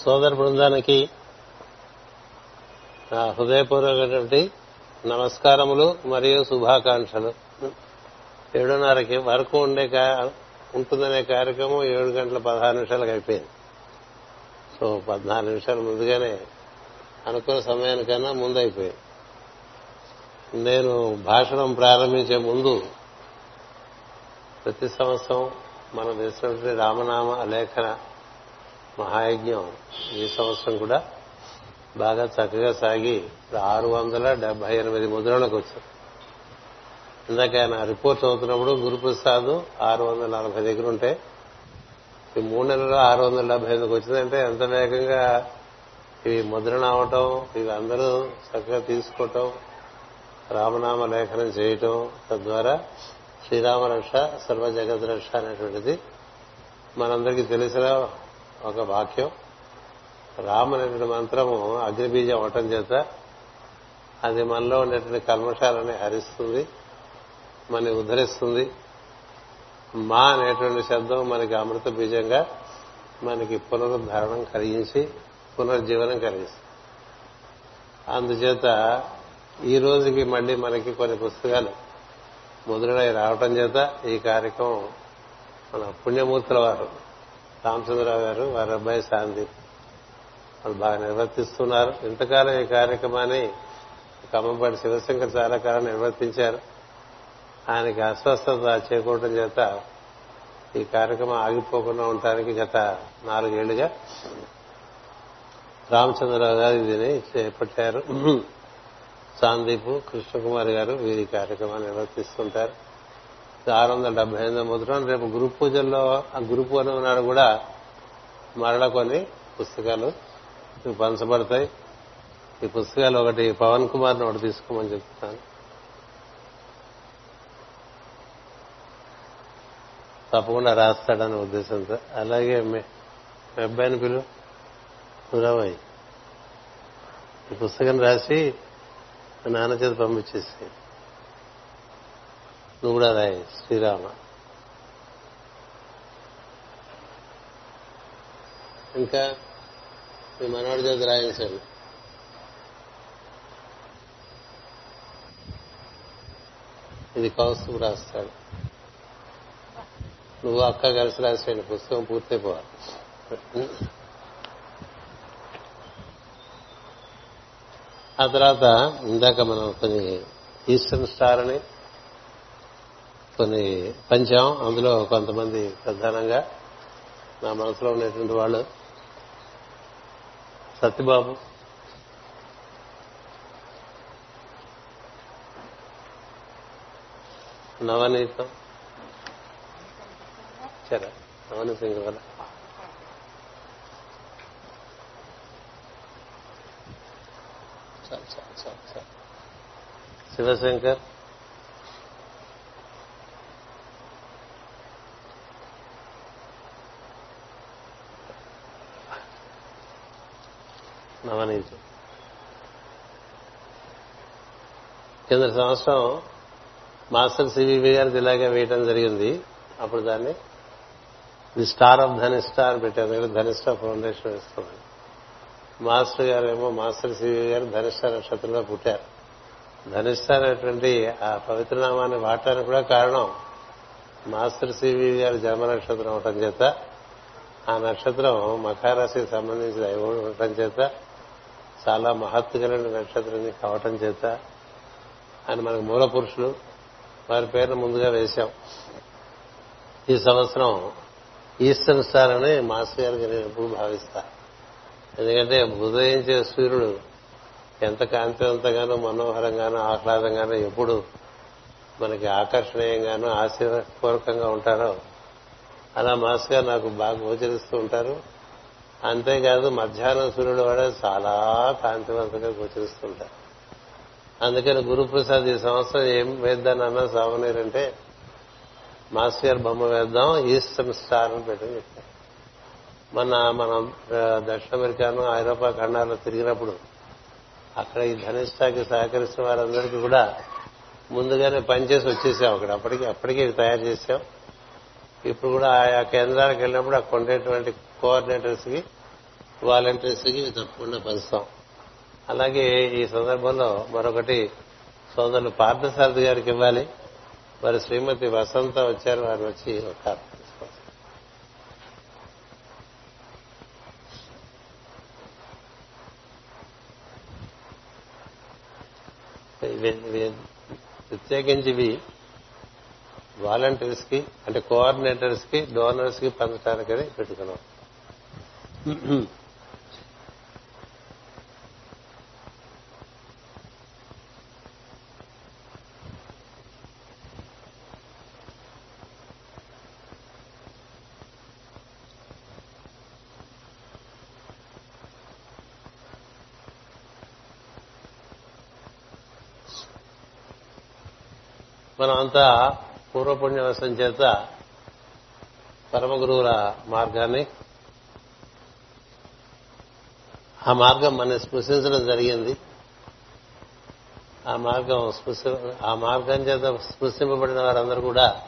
సోదర బృందానికి నా హృదయపూర్వకటువంటి నమస్కారములు మరియు శుభాకాంక్షలు. ఏడున్నరకి వరకు ఉండే ఉంటుందనే కార్యక్రమం ఏడు గంటల పదహారు నిమిషాలకు అయిపోయింది. సో పద్నాలుగు నిమిషాలు ముందుగానే అనుకున్న సమయానికన్నా ముందు అయిపోయింది నేను భాషణం ప్రారంభించే ముందు ప్రతి సంవత్సరం మన దేశంలో రామనామ లేఖన మహాయజ్ఞం. ఈ సంవత్సరం కూడా బాగా చక్కగా సాగి ఇప్పుడు ఆరు వందల డెబ్బై ఎనిమిది ముద్రలకు వచ్చారు ఇందాక ఆయన రిపోర్ట్ అవుతున్నప్పుడు గురుప్రసాద్ ఆరు వందల నలభై దగ్గర ఉంటే ఈ మూడు నెలల్లో ఆరు వందల డెబ్బై ఐదుకి వచ్చిందంటే ఎంత వేగంగా ఇవి ముద్రణ అవటం ఇవి అందరూ చక్కగా తీసుకోవటం రామనామ లేఖనం చేయటం తద్వారా శ్రీరామ రక్ష సర్వ జగత్ రక్ష అనేటువంటిది మనందరికీ తెలిసిన ఒక వాక్యం. రామ అనేటువంటి మంత్రము అగ్నిబీజం అవటం చేత అది మనలో ఉండేటువంటి కల్మషాలని హరిస్తుంది మనని ఉద్ధరిస్తుంది. మా అనేటువంటి శబ్దం మనకి అమృత బీజంగా మనకి పునరుద్ధారణం కలిగించి పునర్జీవనం కలిగిస్తుంది. అందుచేత ఈ రోజుకి మళ్ళీ మనకి కొన్ని పుస్తకాలు ముద్రణై రావటం చేత ఈ కార్యక్రమం మన పుణ్యమూర్తుల వారు రామచంద్రరావు గారు వారి అబ్బాయి సాందీప్ వాళ్ళు బాగా నిర్వర్తిస్తున్నారు. ఇంతకాలం ఈ కార్యక్రమాన్ని కమ్మంపాటి శివశంకర్ చాలా కాలం నిర్వర్తించారు. ఆయనకి అస్వస్థత చేకూడటం చేత ఈ కార్యక్రమం ఆగిపోకుండా ఉండటానికి గత నాలుగేళ్ళుగా రామచంద్రరావు గారు దీన్ని చేపట్టారు. సాందీప్ కృష్ణకుమార్ గారు వీరి కార్యక్రమాన్ని నిర్వర్తిస్తుంటారు. ఆరు వందల డెబ్బై ఎనిమిది ముద్రం రేపు గురు పూజల్లో ఆ గురు పూర్ణిమ నాడు కూడా మరల కొన్ని పుస్తకాలు పంచబడతాయి. ఈ పుస్తకాలు ఒకటి పవన్ కుమార్ని ఒకటి తీసుకోమని చెప్తున్నాను. తప్పకుండా రాస్తాడనే ఉద్దేశంతో. అలాగే మీ అబ్బాయిని పిలువు నువ్వు ఈ పుస్తకం రాసి నాన్న చేత పంపించేసి నువ్వు కూడా రాయి శ్రీరామ. ఇంకా మీ మనవాడి చేత రాయించండి ఇది కౌస్తుకు రాస్తాడు. నువ్వు అక్క కలిసి రాసేయండి పుస్తకం పూర్తయిపోవాలి ఆ తర్వాత ఇందాక మనం కొన్ని ఈస్టర్న్ స్టార్ అని కొన్ని పంచాం. అందులో కొంతమంది ప్రధానంగా నా మనసులో ఉండేటువంటి వాళ్ళు. సత్యబాబు. నవనీతం. సరే నవనీత సింగ్ వల్ల శివశంకర్. నవనీతం. కింద సంవత్సరం మాస్టర్ సివివి గారికి ఇలాగే వేయటం జరిగింది. అప్పుడు దాన్ని ది స్టార్ ఆఫ్ ధనిష్ట అని పెట్టారు. దగ్గర ధనిష్ట ఫౌండేషన్ వేస్తున్నాను మాస్టర్ గారేమో మాస్టర్ సివి గారు ధనిష్ట నక్షత్రంలో పుట్టారు. ధనిష్ట అనేటువంటి ఆ పవిత్రనామాన్ని వాడటానికి కూడా కారణం మాస్టర్ సివి గారి జన్మ నక్షత్రం అవటం చేత. ఆ నక్షత్రం మఖారాశికి సంబంధించిన ఉండటం చేత. చాలా మహత్తు కలిగిన నక్షత్రం కావటం చేత ఆయన మనకు మూల పురుషులు వారి పేరును ముందుగా వేశాం. ఈ సంవత్సరం ఈస్టర్న్ స్టార్ అని మాస్టర్ గారికి నేను ఎప్పుడు భావిస్తా ఎందుకంటే ఉదయించే సూర్యుడు ఎంత కాంతివంతంగానో మనోహరంగానో ఆహ్లాదంగానో ఎప్పుడు మనకి ఆకర్షణీయంగానో ఆశీర్వపూర్వకంగా ఉంటారో అలా మాస్ గారు నాకు బాగా గోచరిస్తూ ఉంటారు. అంతేకాదు మధ్యాహ్నం సూర్యుడు కూడా చాలా కాంతివంతంగా గోచరిస్తుంటారు. అందుకని గురుప్రసాద్ ఈ సంవత్సరం ఏం వేద్దానన్నా సావనీరంటే మాస్టర్ బొమ్మ వేద్దాం ఈస్టర్న్ స్టార్ అని పెట్టింది చెప్పారు. మన మనం దక్షిణ అమెరికాను ఐరోపా ఖండాల్లో తిరిగినప్పుడు అక్కడ ఈ ధనిష్టాకి సహకరిస్తున్న వారందరికీ కూడా ముందుగానే పనిచేసి వచ్చేసాం అక్కడ. అప్పటికి అప్పటికే తయారు చేసాం. ఇప్పుడు కూడా ఆయా కేంద్రాలకు వెళ్ళినప్పుడు అక్కడ ఉండేటువంటి కోఆర్డినేటర్స్కి వాలంటీర్స్కి తప్పకుండా పంచుతాం అలాగే ఈ సందర్భంలో మరొకటి సోదరులు పార్థసారథి గారికి ఇవ్వాలి. వారి శ్రీమతి వసంత వచ్చారు వారు వచ్చి ఒక కార్డు ప్రత్యేకించి ఇవి వాలంటీర్స్కి అంటే కోఆర్డినేటర్స్కి డోనర్స్కి పంచడానికని పెట్టుకున్నాం. మనం అంతా పూర్వపుణ్యవశం చేత పరమ గురువుల మార్గాన్ని ఆ మార్గం మన స్పృశించడం జరిగింది. ఆ మార్గం స్పృశ ఆ మార్గం చేత స్పృశింపబడిన వారందరూ కూడా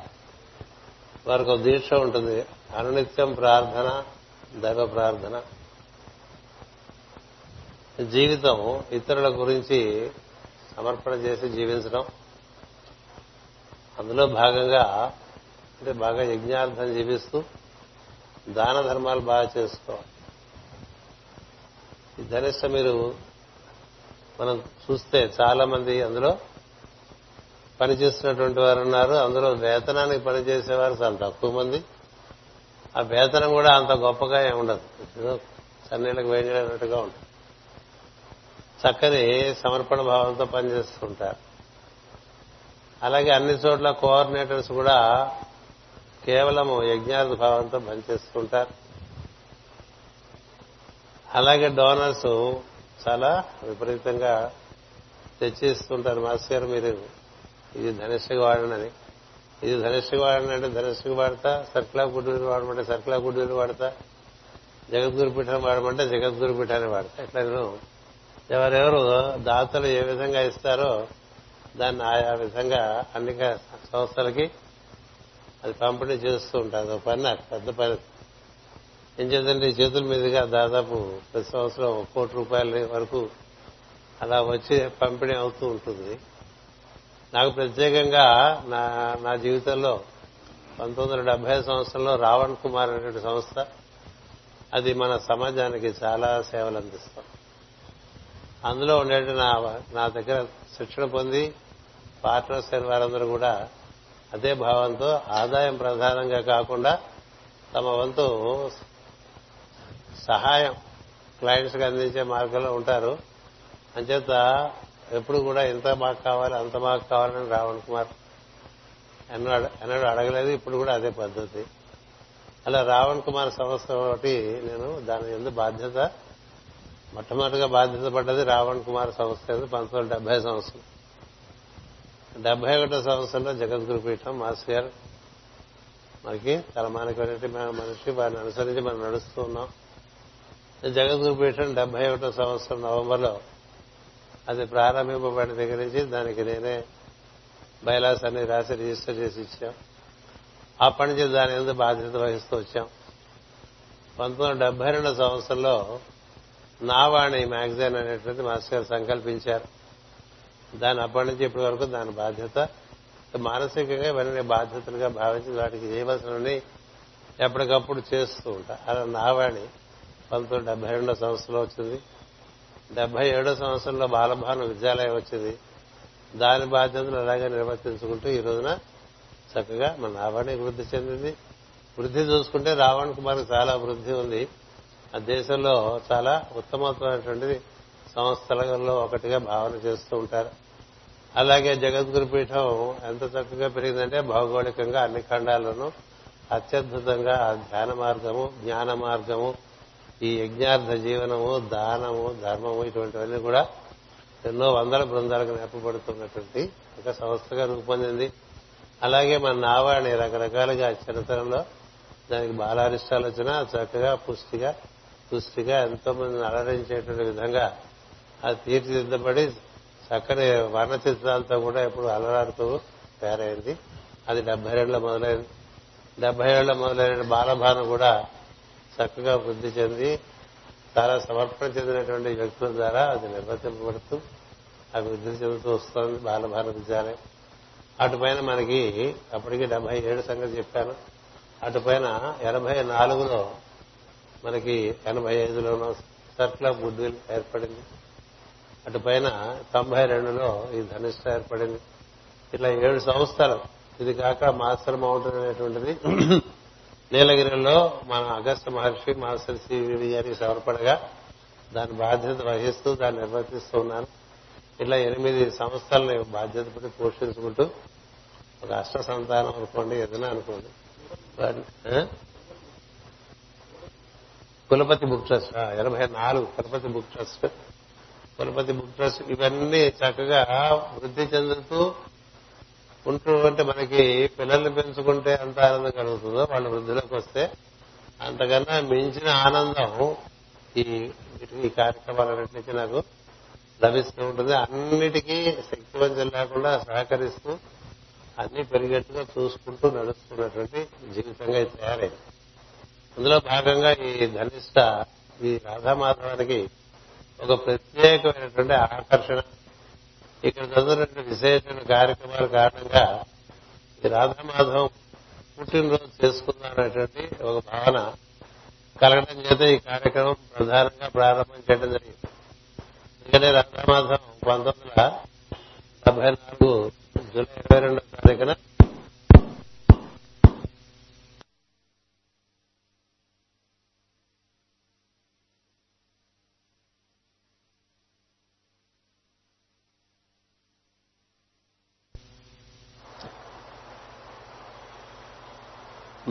వారికి ఒక దీక్ష ఉంటుంది. అనునిత్యం ప్రార్థన దైవ ప్రార్థన. జీవితం ఇతరుల గురించి సమర్పణ చేసి జీవించడం. అందులో భాగంగా అంటే బాగా యజ్ఞార్థం జీవిస్తూ దాన ధర్మాలు బాగా చేసుకోవాలి. ఈ ధనిష్ట మీరు మనం చూస్తే చాలా మంది అందులో పనిచేస్తున్నటువంటి వారు ఉన్నారు. అందులో వేతనానికి పనిచేసేవారు చాలా తక్కువ మంది. ఆ వేతనం కూడా అంత గొప్పగా ఏమి ఉండదు. సన్నీళ్ళకి వేయనట్టుగా ఉంటుంది. చక్కని సమర్పణ భావంతో పనిచేస్తుంటారు. అలాగే అన్ని చోట్ల కోఆర్డినేటర్స్ కూడా కేవలం యజ్ఞార్థ భావంతో పనిచేస్తుంటారు. అలాగే డోనర్స్ చాలా విపరీతంగా తెచ్చిస్తుంటారు. మాస్ గారు మీరు ఇది ధనుష్కి వాడనని ఇది ధనుష్కి వాడని అంటే వాడతా సర్కులా గుడ్డూరు వాడమంటే సర్కులా గుడ్డూరు వాడతా జగద్గురు పీఠాన్ని వాడమంటే జగద్గురు పీఠాన్ని వాడతా. ఇట్లా నేను ఎవరెవరు దాతలు ఏ విధంగా ఇస్తారో దాన్ని ఆయా విధంగా అన్ని సంస్థలకి అది పంపిణీ చేస్తూ ఉంటారు. ఒక పని నాకు పెద్ద పని. ఏం చేద్దంటే చేతుల మీదుగా దాదాపు ప్రతి సంవత్సరం ఒక కోటి రూపాయల వరకు అలా వచ్చి పంపిణీ అవుతూ ఉంటుంది. నాకు ప్రత్యేకంగా నా నా జీవితంలో పంతొమ్మిది వందల డెబ్బై సంవత్సరంలో రావణ్ కుమార్ అనేటువంటి సంస్థ అది మన సమాజానికి చాలా సేవలు అందిస్తాం. అందులో ఉండేటి నా నా దగ్గర శిక్షణ పొంది పార్ట్నర్స్ అయిన వారందరూ కూడా అదే భావంతో ఆదాయం ప్రధానంగా కాకుండా తమ వంతు సహాయం క్లయింట్స్కి అందించే మార్గంలో ఉంటారు. అంచేత ఎప్పుడు కూడా ఇంత మాకు కావాలి అంత మాకు కావాలని రావణ్ కుమార్ అన్నాడు అన్నాడు అడగలేదు. ఇప్పుడు కూడా అదే పద్ధతి. అలా రావణ్ కుమార్ సంస్థ ఒకటి నేను దాని ఎందు బాధ్యత మొట్టమొదటిగా బాధ్యత పడ్డది రావణ్ కుమార్ సంస్థ ఎందు పంతొమ్మిది వందల డెబ్బై సంవత్సరం డెబ్బై ఒకటో సంవత్సరంలో జగద్గురు పీఠం మాస్ గారు మనకి తలమానికమైనటువంటి మనిషి. వారిని అనుసరించి మనం నడుస్తూ ఉన్నాం. జగద్గురు పీఠం డెబ్బై ఒకటో సంవత్సరం నవంబర్లో అది ప్రారంభింపబడిన దగ్గర నుంచి దానికి నేనే బైలాస్ అన్ని రాసి రిజిస్టర్ చేసి ఇచ్చాం. అప్పటి నుంచి దాని మీద బాధ్యత వహిస్తూ వచ్చాం. పంతొమ్మిది వందల డెబ్బై రెండో సంవత్సరంలో నావాణి మ్యాగజైన్ అనేటువంటి మాస్టర్ గారు సంకల్పించారు. దాని అప్పటి నుంచి ఇప్పటి వరకు దాని బాధ్యత మానసికంగా ఇవన్నీ బాధ్యతలుగా భావించి వాటికి చేయవలసినవి ఎప్పటికప్పుడు చేస్తూ ఉంటా. అలా నావాణి పంతొమ్మిది డెబ్బై రెండో సంవత్సరంలో వచ్చింది. డెబ్బై ఏడో సంవత్సరంలో బాలభాను విద్యాలయం వచ్చింది. దాని బాధ్యతలు అలాగే నిర్వర్తించుకుంటూ ఈ రోజున చక్కగా మన నావాణి వృద్ధి చెందింది. వృద్ధి చూసుకుంటే రావణ్ కుమార్కి చాలా వృద్ధి ఉంది. ఆ దేశంలో చాలా ఉత్తమమైనటువంటి సంస్థలలో ఒకటిగా భావన చేస్తూ ఉంటారు. అలాగే జగద్గురు పీఠం ఎంత చక్కగా పెరిగిందంటే భౌగోళికంగా అన్ని ఖండాల్లోనూ అత్యద్భుతంగా ఆ ధ్యాన మార్గము జ్ఞాన మార్గము ఈ యజ్ఞార్థ జీవనము దానము ధర్మము ఇటువంటివన్నీ కూడా ఎన్నో వందల బృందాలకు నేర్పబడుతున్నటువంటి ఒక సంస్థగా రూపొందింది. అలాగే మన నావాణి రకరకాలుగా చిన్నతనంలో దానికి బాలారిష్టాలు వచ్చినా చక్కగా పుష్టిగా పుష్టిగా ఎంతో మందిని అలరించేటువంటి విధంగా అది తీర్చిదిద్దబడి చక్కని వర్ణచిత్రాలతో కూడా ఎప్పుడు అలరాడుతూ తయారైంది. అది డెబ్బై రెండులో మొదలైంది. డెబ్బై ఏళ్ళ మొదలైన బాలభాను కూడా చక్కగా వృద్ధి చెంది చాలా సమర్పణ చెందినటువంటి వ్యక్తుల ద్వారా అది నిర్వర్తింపబడుతూ అభివృద్ధి చెందుతూ వస్తోంది బాలభారత విద్యాలయం అటుపైన మనకి అప్పటికి డెబ్బై ఏడు సంగతి చెప్పాను. అటుపైన ఎనభై నాలుగులో మనకి ఎనభై ఐదులోనో సర్కిల్ ఆఫ్ గుడ్ విల్ ఏర్పడింది అటుపైన తొంభై రెండులో ఈ ధనిష్ట ఏర్పడింది. ఇట్లా ఏడు సంస్థలు ఇది కాక మాస్టర్ మౌంటైన్ అనేటువంటిది నీలగిరిలో మన అగస్త మహర్షి మాస్టర్ సివి గారికి సమర్పడగా దాని బాధ్యత వహిస్తూ దాన్ని నిర్వర్తిస్తూ ఉన్నాను. ఇట్లా ఎనిమిది సంస్థలని బాధ్యత పడి పోషించుకుంటూ ఒక అష్ట సంతానం అనుకోండి ఏదైనా అనుకోండి. కులపతి బుక్ ట్రస్ట్ ఎనభై నాలుగు Kulapati book trust. Kulapati book trust ఇవన్నీ చక్కగా వృద్ధి చెందుతూ ఉంటూ అంటే మనకి పిల్లల్ని పెంచుకుంటే ఎంత ఆనందం కలుగుతుందో వాళ్ళు వృద్ధిలోకి వస్తే అంతకన్నా మించిన ఆనందం ఈ ఈ కార్యక్రమాలన్నింటికి నాకు లభిస్తూ ఉంటుంది. అన్నిటికీ శక్తివంతం లేకుండా సహకరిస్తూ అన్ని పెరిగేట్టుగా చూసుకుంటూ నడుస్తున్నటువంటి జీవితంగా ఇది తయారైంది. అందులో భాగంగా ఈ ధనిష్ట ఈ రాధామాధవానికి ఒక ప్రత్యేకమైనటువంటి ఆకర్షణ ఇక్కడ జరుగుతున్నటువంటి విశేషమైన కార్యక్రమాల కారణంగా ఈ రాధామాధవం పుట్టినరోజు చేసుకుందామనేటువంటి ఒక భావన కలగడం చేత ఈ కార్యక్రమం ప్రధానంగా ప్రారంభం చేయడం జరిగింది. ఎందుకంటే రాధామాధవం పంతొమ్మిది వందల డెబ్బై నాలుగు జూలై ఇరవై రెండో తారీఖున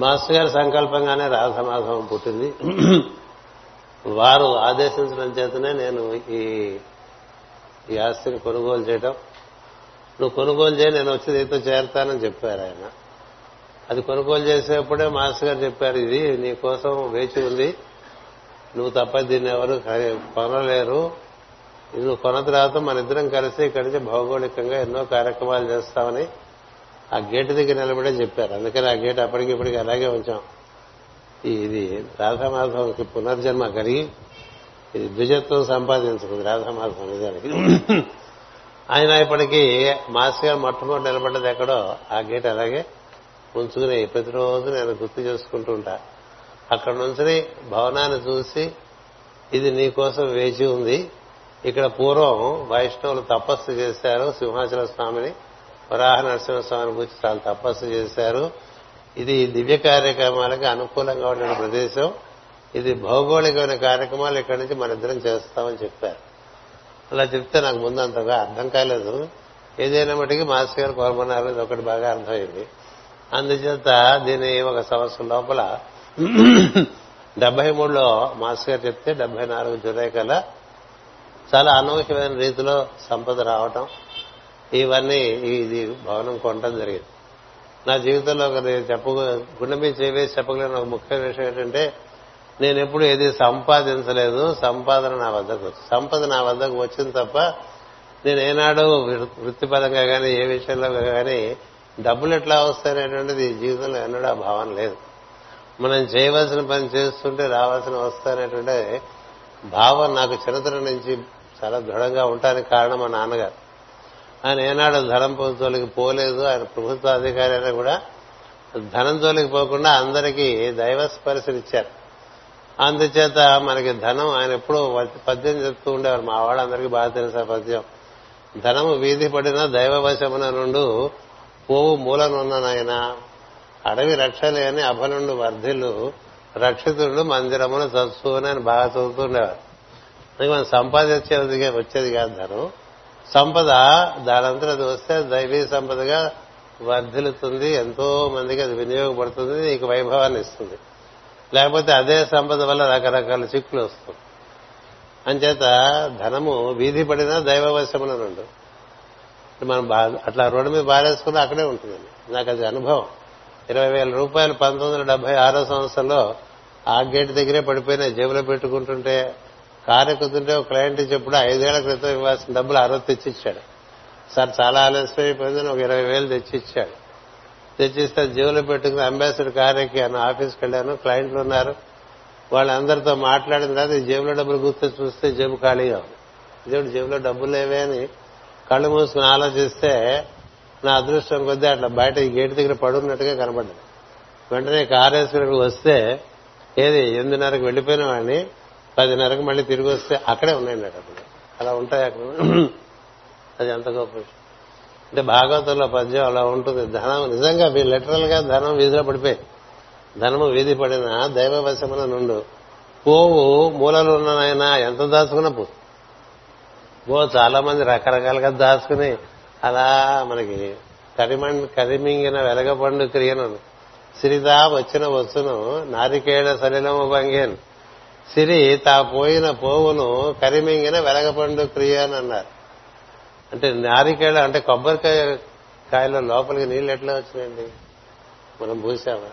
మాస్టర్ గారి సంకల్పంగానే రాధమాధవం పుట్టింది. వారు ఆదేశించడం చేతనే నేను ఈ ఈ ఆస్తిని కొనుగోలు చేయడం నువ్వు కొనుగోలు చేయి నేను వచ్చి దీంతో చేరతానని చెప్పారు ఆయన. అది కొనుగోలు చేసేప్పుడే మాస్టర్ గారు చెప్పారు ఇది నీ కోసం వేచి ఉంది. నువ్వు తప్ప దీన్ని ఎవరు కొనలేరు. ఇది నువ్వు కొన తర్వాత మన ఇద్దరం కలిసి ఇక్కడి నుంచి భౌగోళికంగా ఎన్నో కార్యక్రమాలు చేస్తామని ఆ గేటు దగ్గర నిలబడే చెప్పారు. అందుకని ఆ గేట్ అప్పటికి ఇప్పటికి అలాగే ఉంచాం. ఇది రాధామాధవంకి పునర్జన్మ కలిగి ఇది ద్విజత్వం సంపాదించుకుంది రాధామాధవం నిజానికి. ఆయన ఇప్పటికీ మాస్గా మొట్టమొదటి నిలబడ్డది ఎక్కడో ఆ గేట్ అలాగే ఉంచుకుని ప్రతిరోజు నేను గుర్తు చేసుకుంటూ ఉంటా. అక్కడ నుంచి భవనాన్ని చూసి ఇది నీ కోసం వేచి ఉంది. ఇక్కడ పూర్వం వైష్ణవులు తపస్సు చేశారు సింహాచల స్వామిని. వరాహ నరసింహస్వామిని గురించి చాలా తపస్సు చేశారు. ఇది దివ్య కార్యక్రమాలకు అనుకూలంగా ఉండే ప్రదేశం. ఇది భౌగోళికమైన కార్యక్రమాలు ఇక్కడి నుంచి మనిద్దరం చేస్తామని చెప్పారు. అలా చెప్తే నాకు ముందు అంతగా అర్థం కాలేదు. ఏదైనా మటుకి మాస్టర్ గారు కోరమన్నారు ఇది ఒకటి బాగా అర్థమైంది. అందుచేత దీని ఒక సంవత్సరం లోపల డెబ్బై మూడులో మాస్టర్ గారు చెప్తే డెబ్బై నాలుగు జూలై కల్లా చాలా అనూహ్యమైన రీతిలో సంపద రావటం ఇవన్నీ ఇది భవనం కొనడం జరిగింది. నా జీవితంలో ఒక నేను చెప్ప గుండె మీద చేవేసి చెప్పగలిగిన ఒక ముఖ్యమైన విషయం ఏంటంటే నేను ఎప్పుడు ఏది సంపాదించలేదు సంపాదన నా వద్దకు సంపద నా వద్దకు వచ్చింది తప్ప నేను ఏనాడు వృత్తిపరంగా కానీ ఏ విషయంలో కానీ డబ్బులు ఎట్లా వస్తాయనేటువంటిది జీవితంలో ఎన్నడూ ఆ భావన లేదు. మనం చేయవలసిన పని చేస్తుంటే రావాల్సిన వస్తాయనేటువంటి భావం నాకు చిన్నతనం నుంచి చాలా దృఢంగా ఉండటానికి కారణం మా నాన్నగారు. ఆయన ఏనాడు ధనం తోలికి పోలేదు. ఆయన ప్రభుత్వ అధికారి అయినా కూడా ధనం తోలికి పోకుండా అందరికీ దైవ స్పర్శనిచ్చారు అందుచేత మనకి ధనం ఆయన ఎప్పుడూ పద్యం చెప్తూ ఉండేవారు. మా వాళ్ళందరికీ బాగా తెలుసు ఆ పద్యం. ధనము వీధి పడిన దైవవశమున నుండు పోవు మూలనున్ననాయన అడవి రక్షలేని అభనుండు వర్ధిల్లు రక్షితుడు మందిరమున చచ్చు అని ఆయన బాగా చదువుతుండేవారు అందుకే మనం సంపాదించేది వచ్చేది కాదు ధనం. సంపద దానంతా అది వస్తే దైవీ సంపదగా వర్ధిల్లుతుంది ఎంతో మందికి అది వినియోగపడుతుంది నీకు వైభవాన్ని ఇస్తుంది. లేకపోతే అదే సంపద వల్ల రకరకాల చిక్కులు వస్తుంది అంచేత ధనము వీధి పడినా దైవవశమున రెండు. మనం బా- అట్లా రోడ్డు మీద బారేసుకుని అక్కడే ఉంటుందండి. నాకు అది అనుభవం. ఇరవై వేల రూపాయలు పంతొమ్మిది వందల డెబ్బై ఆరో సంవత్సరంలో ఆ గేట్ దగ్గరే పడిపోయిన జేబులో పెట్టుకుంటుంటే కారు ఎక్కుతుంటే ఒక క్లయింట్ చెప్పుడు ఐదేళ్ళ క్రితం ఇవ్వాల్సిన డబ్బులు అరవై తెచ్చిచ్చాడు. సార్ చాలా ఆలస్యం అయిపోయిందని ఒక ఇరవై వేలు తెచ్చిచ్చాడు. తెచ్చిస్తే జీవులు పెట్టుకుని అంబాసిడర్ కార్ ఎక్కాను ఆఫీస్కి వెళ్ళాను క్లయింట్లు ఉన్నారు. వాళ్ళందరితో మాట్లాడిన తర్వాత ఈ జేబులో డబ్బులు గుర్తు చూస్తే జేబు ఖాళీగా ఉంది దేవుడు జేబులో డబ్బులు లేవే అని కళ్ళు మూసుకుని ఆలోచిస్తే నా అదృష్టం కొద్దీ అట్లా బయట ఈ గేటు దగ్గర పడున్నట్టుగా కనబడ్డాను వెంటనే కారు వస్తే ఏది ఎనిమిదిన్నరకు వెళ్ళిపోయిన వాడిని పదిన్నరకు మళ్ళీ తిరిగి వస్తే అక్కడే ఉన్నాయండి అక్కడ అలా ఉంటాయి అక్కడ? అది ఎంత గొప్ప విషయం. అంటే భాగవతంలో పద్యం అలా ఉంటుంది. ధనం నిజంగా లిటరల్గా ధనం వీధిలో పడిపోయి ధనము వీధి పడిన దైవవశమున నుండు. పోవు మూలలు ఉన్ననైనా ఎంత దాచుకున్నా పో పో చాలా మంది రకరకాలుగా దాచుకుని అలా మనకి కరిమం కరిమింగిన వెలగపండు క్రియను. సిరిదా వచ్చిన వస్తును నారికేళ సలిలము భంగేను. సిరి తా పోయిన పోవును కరిమింగిన వెలగపండు క్రియ అని అన్నారు. అంటే నారికేళ అంటే కొబ్బరికాయ కాయలో లోపలికి నీళ్ళు ఎట్లా వచ్చినాయండి? మనం పూసామా?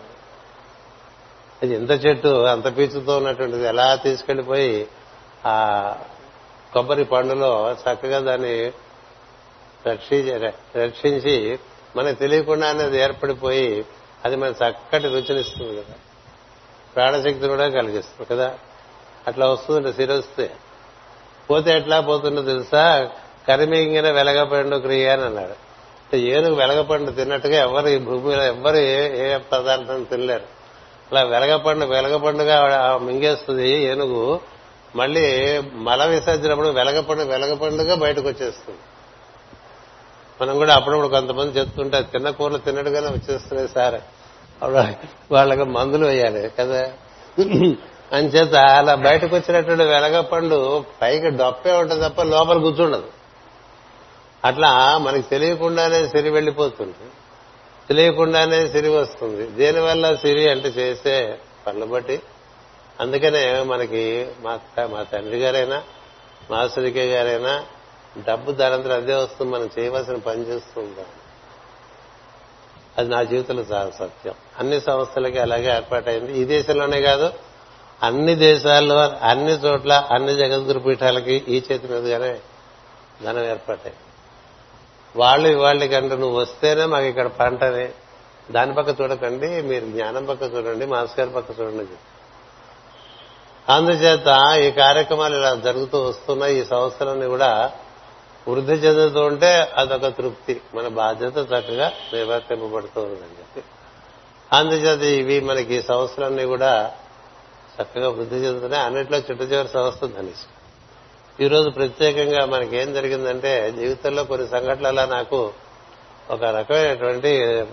అది ఎంత చెట్టు అంత పీచుతో ఉన్నటువంటిది. ఎలా తీసుకెళ్ళిపోయి ఆ కొబ్బరి పండులో చక్కగా దాన్ని రక్షించి రక్షించి మనకు తెలియకుండా అనేది ఏర్పడిపోయి అది మన చక్కటి రుచినిస్తుంది కదా. ప్రాణశక్తి కూడా కలిగిస్తుంది కదా. అట్లా వస్తుంది శిరస్తే పోతే ఎట్లా పోతుందో తెలుసా? కరిమింగిన వెలగపండు క్రియ అని అన్నాడు. అంటే ఏనుగు వెలగపండు తిన్నట్టుగా ఎవరు ఈ భూమిలో ఎవరు ఏ ఏ పదార్థం తినలేరు. అలా వెలగపండు వెలగపండుగా మింగేస్తుంది ఏనుగు. మళ్ళీ మల విసర్జనప్పుడు వెలగపండు వెలగపండుగా బయటకు వచ్చేస్తుంది మనం కూడా అప్పుడప్పుడు కొంతమంది చెప్తుంటే తిన్న కూరలు తిన్నట్టుగానే వచ్చేస్తున్నాయి సార్. అప్పుడు వాళ్ళకి మందులు వేయాలి కదా. అంచేత అలా బయటకు వచ్చినటువంటి వెలగపండు పైకి డొప్పే ఉంటుంది తప్ప లోపల కూర్చుండదు. అట్లా మనకి తెలియకుండానే సిరి వెళ్ళిపోతుంది. తెలియకుండానే సిరి వస్తుంది. దీనివల్ల సిరి అంటే చేసే పనులు బట్టి. అందుకనే మనకి మా మా తండ్రి గారైనా మాస్టరికే గారైనా డబ్బు దానంతా అదే వస్తుంది. మనం చేయవలసిన పని చేస్తుందా అది నా జీవితంలో చాలా సత్యం. అన్ని సంస్థలకి అలాగే ఏర్పాటైంది. ఈ దేశంలోనే కాదు అన్ని దేశాల్లో అన్ని చోట్ల అన్ని జగద్గురు పీఠాలకి ఈ చేతి మీదుగానే ధనం ఏర్పడతాయి వాళ్ళు ఇవాళ్ళకంటే నువ్వు వస్తేనే మాకు ఇక్కడ పంటని దాని పక్క చూడకండి మీరు జ్ఞానం పక్క చూడండి మాస్ గారి పక్క చూడండి అందుచేత ఈ కార్యక్రమాలు ఇలా జరుగుతూ వస్తున్న ఈ సంస్థలన్నీ కూడా వృద్ధి చెందుతూ ఉంటే అదొక తృప్తి. మన బాధ్యత చక్కగా నిర్వర్తింపబడుతూ ఉందని చెప్పి. అందుచేత ఇవి మనకి ఈ సంస్థలన్నీ కూడా చక్కగా వృద్ధి చెందుతున్నాయి అన్నిట్లో చిట్ట చివరి వస్తుందని ఈరోజు ఈ రోజు ప్రత్యేకంగా మనకేం జరిగిందంటే జీవితంలో కొన్ని సంఘటనల నాకు ఒక రకమైనటువంటి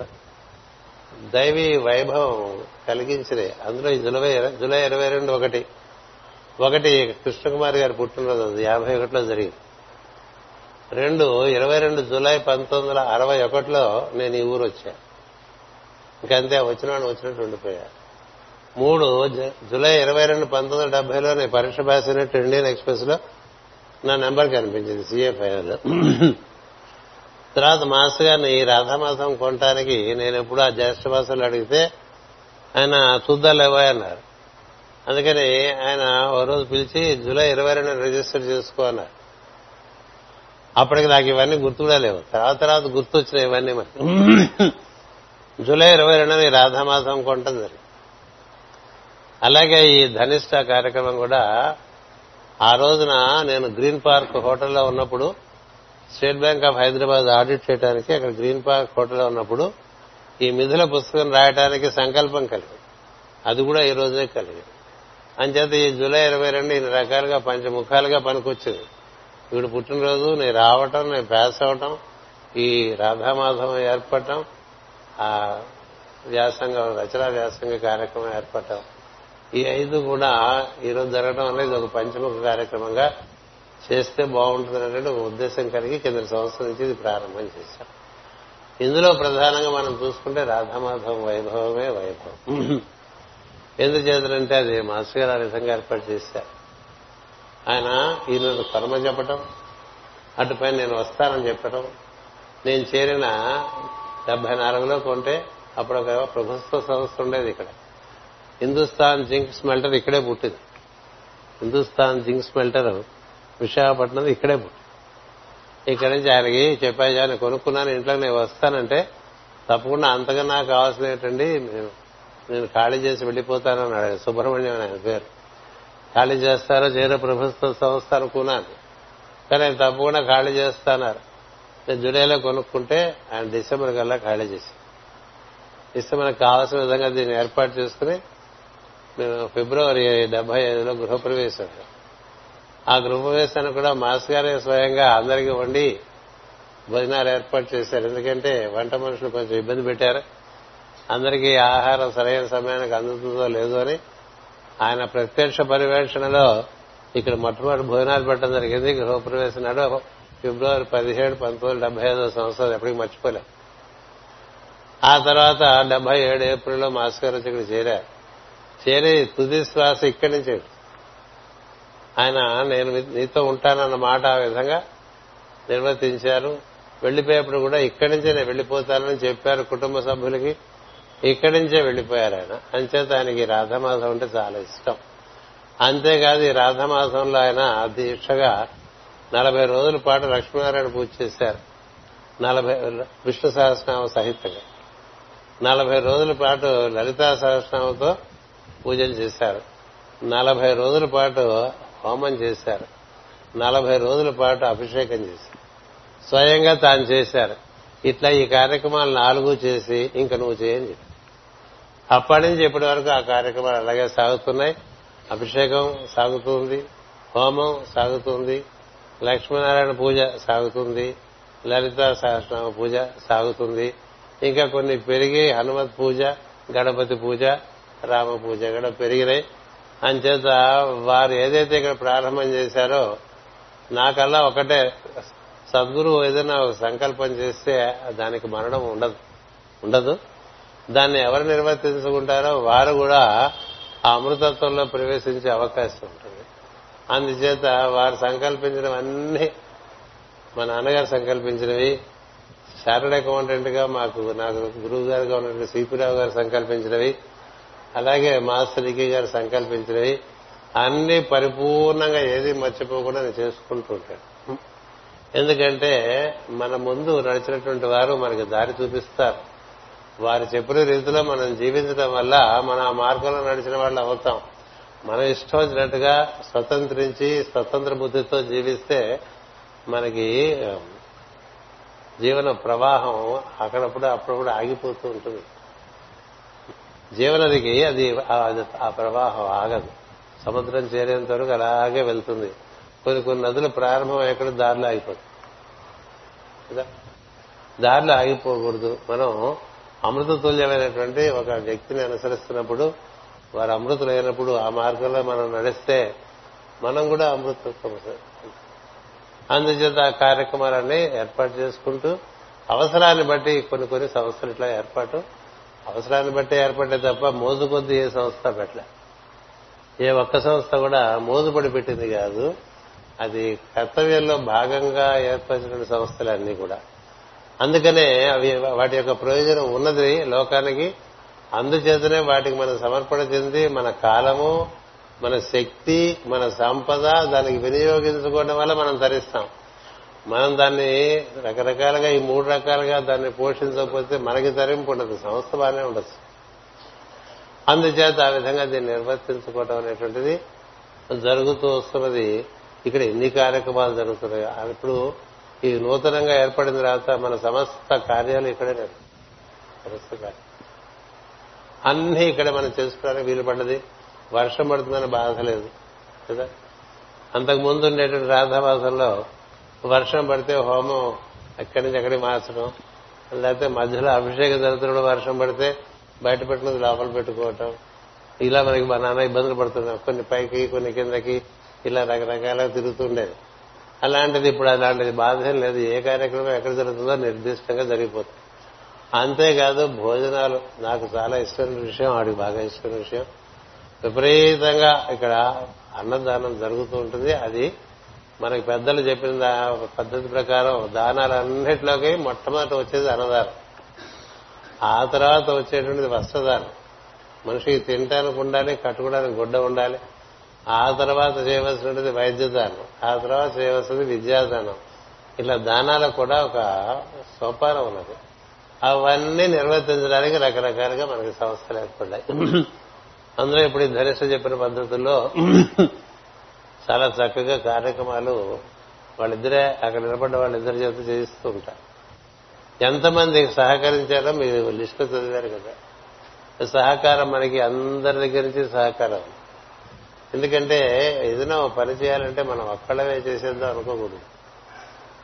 దైవీ వైభవం కలిగించినాయి. అందులో జులై జులై ఇరవై రెండు ఒకటి. ఒకటి కృష్ణకుమార్ గారి పుట్టినరోజు అది యాభై ఒకటిలో జరిగింది. రెండు ఇరవై రెండు జులై పంతొమ్మిది వందల అరవై ఒకటిలో నేను ఈ ఊరు వచ్చా ఇంకంతే వచ్చినాడు వచ్చినట్టు ఉండిపోయా మూడు జూలై ఇరవై రెండు పంతొమ్మిది వందల డెబ్బైలో నేను పరీక్ష పాసినట్టు ఇండియన్ ఎక్స్ప్రెస్లో నా నెంబర్ కనిపించింది సీఏ ఫైనల్. తర్వాత మాస్టర్ గారిని ఈ రాధామాసం కొనటానికి నేను ఎప్పుడు ఆ జ్యేష్ఠ మాసంలో అడిగితే ఆయన చూద్దాలేవా అన్నారు. అందుకని ఆయన ఓ రోజు పిలిచి జూలై ఇరవై రెండు రిజిస్టర్ చేసుకో అన్నారు. అప్పటికి నాకు ఇవన్నీ గుర్తు కూడా లేవు. తర్వాత తర్వాత గుర్తు వచ్చినాయి ఇవన్నీ మరి. జూలై ఇరవై రెండున రాధామాసం కొంటం జరిగింది. అలాగే ఈ ధనిష్ట కార్యక్రమం కూడా ఆ రోజున నేను గ్రీన్ పార్క్ హోటల్లో ఉన్నప్పుడు state bank of Hyderabad audit చేయడానికి అక్కడ గ్రీన్ పార్క్ హోటల్లో ఉన్నప్పుడు ఈ మిథుల పుస్తకం రాయడానికి సంకల్పం కలిగింది. అది కూడా ఈ రోజే కలిగింది. అంచేత ఈ జూలై ఇరవై రెండు ఇన్ని రకాలుగా పంచముఖాలుగా పనికొచ్చింది. వీడు పుట్టినరోజు నేను రావటం నేను పాస్ అవటం ఈ రాధామాధవం ఏర్పడటం ఆ వ్యాసంగ రచనా వ్యాసంగ కార్యక్రమం ఏర్పడటం ఈ ఐదు కూడా ఈరోజు జరగడం అనేది ఒక పంచముఖ కార్యక్రమంగా చేస్తే బాగుంటుంది అనేది ఒక ఉద్దేశం కలిగి కింద సంవత్సరం నుంచి ఇది ప్రారంభం చేశాం ఇందులో ప్రధానంగా మనం చూసుకుంటే రాధామాధవం వైభవమే వైభవం. ఎందుచేతంటే అది మాస్టర్ గారు ఆ విధంగా ఏర్పాటు చేశారు. ఆయన ఈయన కర్మ చెప్పటం అటుపై నేను వస్తానని చెప్పటం నేను చేరిన డెబ్బై నాలుగులో కొంటే అప్పుడు ఒక ప్రభుత్వ సంస్థ ఉండేది ఇక్కడ. హిందుస్థాన్ జింక్ స్మెల్టర్ ఇక్కడే పుట్టింది. హిందుస్థాన్ జింక్ స్మెల్టర్ విశాఖపట్నం ఇక్కడే పుట్టింది. ఇక్కడి నుంచి ఆయనకి చెప్పాయా నేను కొనుక్కున్నాను ఇంట్లో నేను వస్తానంటే తప్పకుండా అంతగా నాకు కావాల్సినటువంటి నేను ఖాళీ చేసి వెళ్ళిపోతాను అన్నాడు సుబ్రహ్మణ్యం ఆయన పేరు. ఖాళీ చేస్తారో చేయరో ప్రభుత్వ సంస్థ అనుకున్నాను. కానీ ఆయన తప్పకుండా ఖాళీ చేస్తాన్నారు నేను జూలైలో కొనుక్కుంటే ఆయన డిసెంబర్ కల్లా ఖాళీ చేసి ఇస్తే మనకు కావాల్సిన విధంగా దీన్ని ఏర్పాటు చేసుకుని ఫిబ్రవరి డెబ్బై ఐదులో గృహప్రవేశం. ఆ గృహప్రవేశాన్ని కూడా మాస్ గారే స్వయంగా అందరికీ వండి భోజనాలు ఏర్పాటు చేశారు. ఎందుకంటే వంట మనుషులు కొంచెం ఇబ్బంది పెట్టారు. అందరికీ ఆహారం సరైన సమయానికి అందుతుందో లేదో అని ఆయన ప్రత్యక్ష పర్యవేక్షణలో ఇక్కడ మొట్టమొదటి భోజనాలు పెట్టడం జరిగింది. గృహప్రవేశం నాడు ఫిబ్రవరి పదిహేడు పంతొమ్మిది డెబ్బై ఐదో సంవత్సరాలు ఎప్పటికీ మర్చిపోలేం. ఆ తర్వాత డెబ్బై ఏడు ఏప్రిల్లో మాస్కర్ వచ్చి ఇక్కడ చేరారు. చేరి తుది శ్వాస ఇక్కడి నుంచి. ఆయన నేను నీతో ఉంటానన్న మాట ఆ విధంగా నిర్వర్తించారు. వెళ్ళిపోయేప్పుడు కూడా ఇక్కడి నుంచే నేను వెళ్ళిపోతానని చెప్పారు కుటుంబ సభ్యులకి. ఇక్కడి నుంచే వెళ్ళిపోయారు ఆయన. అంచేత ఆయనకి రాధమాసం అంటే చాలా ఇష్టం. అంతేకాదు ఈ రాధమాసంలో ఆయన దీక్షగా నలభై రోజుల పాటు లక్ష్మీనారాయణ పూజ చేశారు. నలభై విష్ణు సహస్రనామ సహితంగా. నలభై రోజుల పాటు లలితా సహస్రనామతో పూజలు చేశారు. నలభై రోజుల పాటు హోమం చేశారు. నలభై రోజుల పాటు అభిషేకం చేశారు. స్వయంగా తాను చేశారు. ఇట్లా ఈ కార్యక్రమాలు నాలుగు చేసి ఇంక నువ్వు చేయని చెప్పి. అప్పటి నుంచి ఇప్పటి వరకు ఆ కార్యక్రమాలు అలాగే సాగుతున్నాయి. అభిషేకం సాగుతుంది. హోమం సాగుతుంది. లక్ష్మీనారాయణ పూజ సాగుతుంది. లలిత సహస్రనామ పూజ సాగుతుంది. ఇంకా కొన్ని పెరిగి హనుమత్ పూజ గణపతి పూజ రామ పూజ కూడా పెరిగినాయి. అంచేత వారు ఏదైతే ఇక్కడ ప్రారంభం చేశారో నాకల్లా ఒకటే సద్గురువు ఏదైనా ఒక సంకల్పం చేస్తే దానికి మరణం ఉండదు. ఉండదు. దాన్ని ఎవరు నిర్వర్తించుకుంటారో వారు కూడా ఆ అమృతత్వంలో ప్రవేశించే అవకాశం ఉంటుంది. అందుచేత వారు సంకల్పించినవన్నీ మా నాన్నగారు సంకల్పించినవి చార్టెడ్ అకౌంటెంట్గా మాకు నాకు గురువు గారుగా ఉన్నటువంటి సిపిరావు గారు సంకల్పించినవి అలాగే మాస్టర్ రికీ గారు సంకల్పించినవి అన్ని పరిపూర్ణంగా ఏది మర్చిపోకుండా నేను చేసుకుంటూ ఉంటాను. ఎందుకంటే మన ముందు నడిచినటువంటి వారు మనకి దారి చూపిస్తారు. వారు చెప్పిన రీతిలో మనం జీవించడం వల్ల మనం ఆ మార్గంలో నడిచిన వాళ్ళు అవుతాం. మనం ఇష్టం వచ్చినట్టుగా స్వతంత్రించి స్వతంత్ర బుద్ధితో జీవిస్తే మనకి జీవన ప్రవాహం అక్కడప్పుడు అప్పుడప్పుడు ఆగిపోతూ ఉంటుంది. జీవనదికి అది ఆ ప్రవాహం ఆగదు. సముద్రం చేరేంత వరకు అలాగే వెళ్తుంది. కొన్ని కొన్ని నదులు ప్రారంభం ఎక్కడ దారిలో ఆగిపోతుంది కదా? దారిలో ఆగిపోకూడదు. మనం అమృత తుల్యమైనటువంటి ఒక వ్యక్తిని అనుసరిస్తున్నప్పుడు వారు అమృతులైనప్పుడు ఆ మార్గంలో మనం నడిస్తే మనం కూడా అమృతత్వం అందుచేత ఆ కార్యక్రమాలన్నీ ఏర్పాటు చేసుకుంటూ అవసరాన్ని బట్టి కొన్ని కొన్ని సంస్థలు ఇట్లా ఏర్పాటు అవసరాన్ని బట్టి ఏర్పడ్డే తప్ప మోజు కొద్ది ఏ సంస్థ పెట్టలే. ఏ ఒక్క సంస్థ కూడా మోజుపడి పెట్టింది కాదు. అది కర్తవ్యంలో భాగంగా ఏర్పరిచిన సంస్థలన్నీ కూడా. అందుకనే అవి వాటి యొక్క ప్రయోజనం ఉన్నది లోకానికి. అందుచేతనే వాటికి మనం సమర్పణ చెంది మన కాలము మన శక్తి మన సంపద దానికి వినియోగించుకోవడం వల్ల మనం తరిస్తాం. మనం దాన్ని రకరకాలుగా ఈ మూడు రకాలుగా దాన్ని పోషించకపోతే మనకి తరింపు ఉండదు. సంస్థ బాగానే ఉండదు. అందుచేత ఆ విధంగా దీన్ని నిర్వర్తించుకోవటం అనేటువంటిది జరుగుతూ వస్తున్నది. ఇక్కడ ఎన్ని కార్యక్రమాలు జరుగుతున్నాయి? ఇప్పుడు ఈ నూతనంగా ఏర్పడిన తర్వాత మన సమస్త కార్యాలు ఇక్కడే సమస్త అన్ని ఇక్కడే మనం చేసుకోవడానికి వీలు పడ్డది. వర్షం పడుతుందని బాధ లేదు. కదా? అంతకు ముందు ఉండేటువంటి రాధావాసంలో వర్షం పడితే హోమం ఎక్కడి నుంచి ఎక్కడికి మార్చడం లేకపోతే మధ్యలో అభిషేకం జరుగుతున్నప్పుడు వర్షం పడితే బయట పెట్టినది లోపల పెట్టుకోవటం. ఇలా మనకి మా నాన్న ఇబ్బందులు పడుతున్నాం కొన్ని పైకి కొన్ని కిందకి ఇలా రకరకాల తిరుగుతుండేది. అలాంటిది ఇప్పుడు అలాంటిది బాధ లేదు. ఏ కార్యక్రమం ఎక్కడ జరుగుతుందో నిర్దిష్టంగా జరిగిపోతుంది. అంతేకాదు భోజనాలు. నాకు చాలా ఇష్టమైన విషయం ఆడికి బాగా ఇష్టమైన విషయం. విపరీతంగా ఇక్కడ అన్నదానం జరుగుతూ ఉంటుంది. అది మనకి పెద్దలు చెప్పిన పద్ధతి ప్రకారం దానాలన్నిటిలోకి మొట్టమొదటి వచ్చేది అన్నదానం. ఆ తర్వాత వచ్చేటువంటిది వస్త్రదానం. మనిషికి తినటానికి ఉండాలి కట్టుకోవడానికి గుడ్డ ఉండాలి. ఆ తర్వాత చేయవలసినది వైద్యదానం. ఆ తర్వాత చేయవలసింది విద్యాదానం. ఇట్లా దానాలకు కూడా ఒక సోపానం ఉన్నది. అవన్నీ నిర్వర్తించడానికి రకరకాలుగా మనకి సంస్థలు ఏర్పడ్డాయి. అందులో ఇప్పుడు ఈ ధనిష్ట చెప్పిన పద్ధతుల్లో చాలా చక్కగా కార్యక్రమాలు వాళ్ళిద్దరే అక్కడ నిలబడ్డ వాళ్ళిద్దరి చేత చేయిస్తూ ఉంటారు. ఎంతమంది సహకరించారో మీరు లిస్టు చదివారు కదా. సహకారం మనకి అందరి దగ్గర నుంచి సహకారం. ఎందుకంటే ఏదైనా పని చేయాలంటే మనం ఒక్కళ్ళమే చేసేద్దాం అనుకోకూడదు.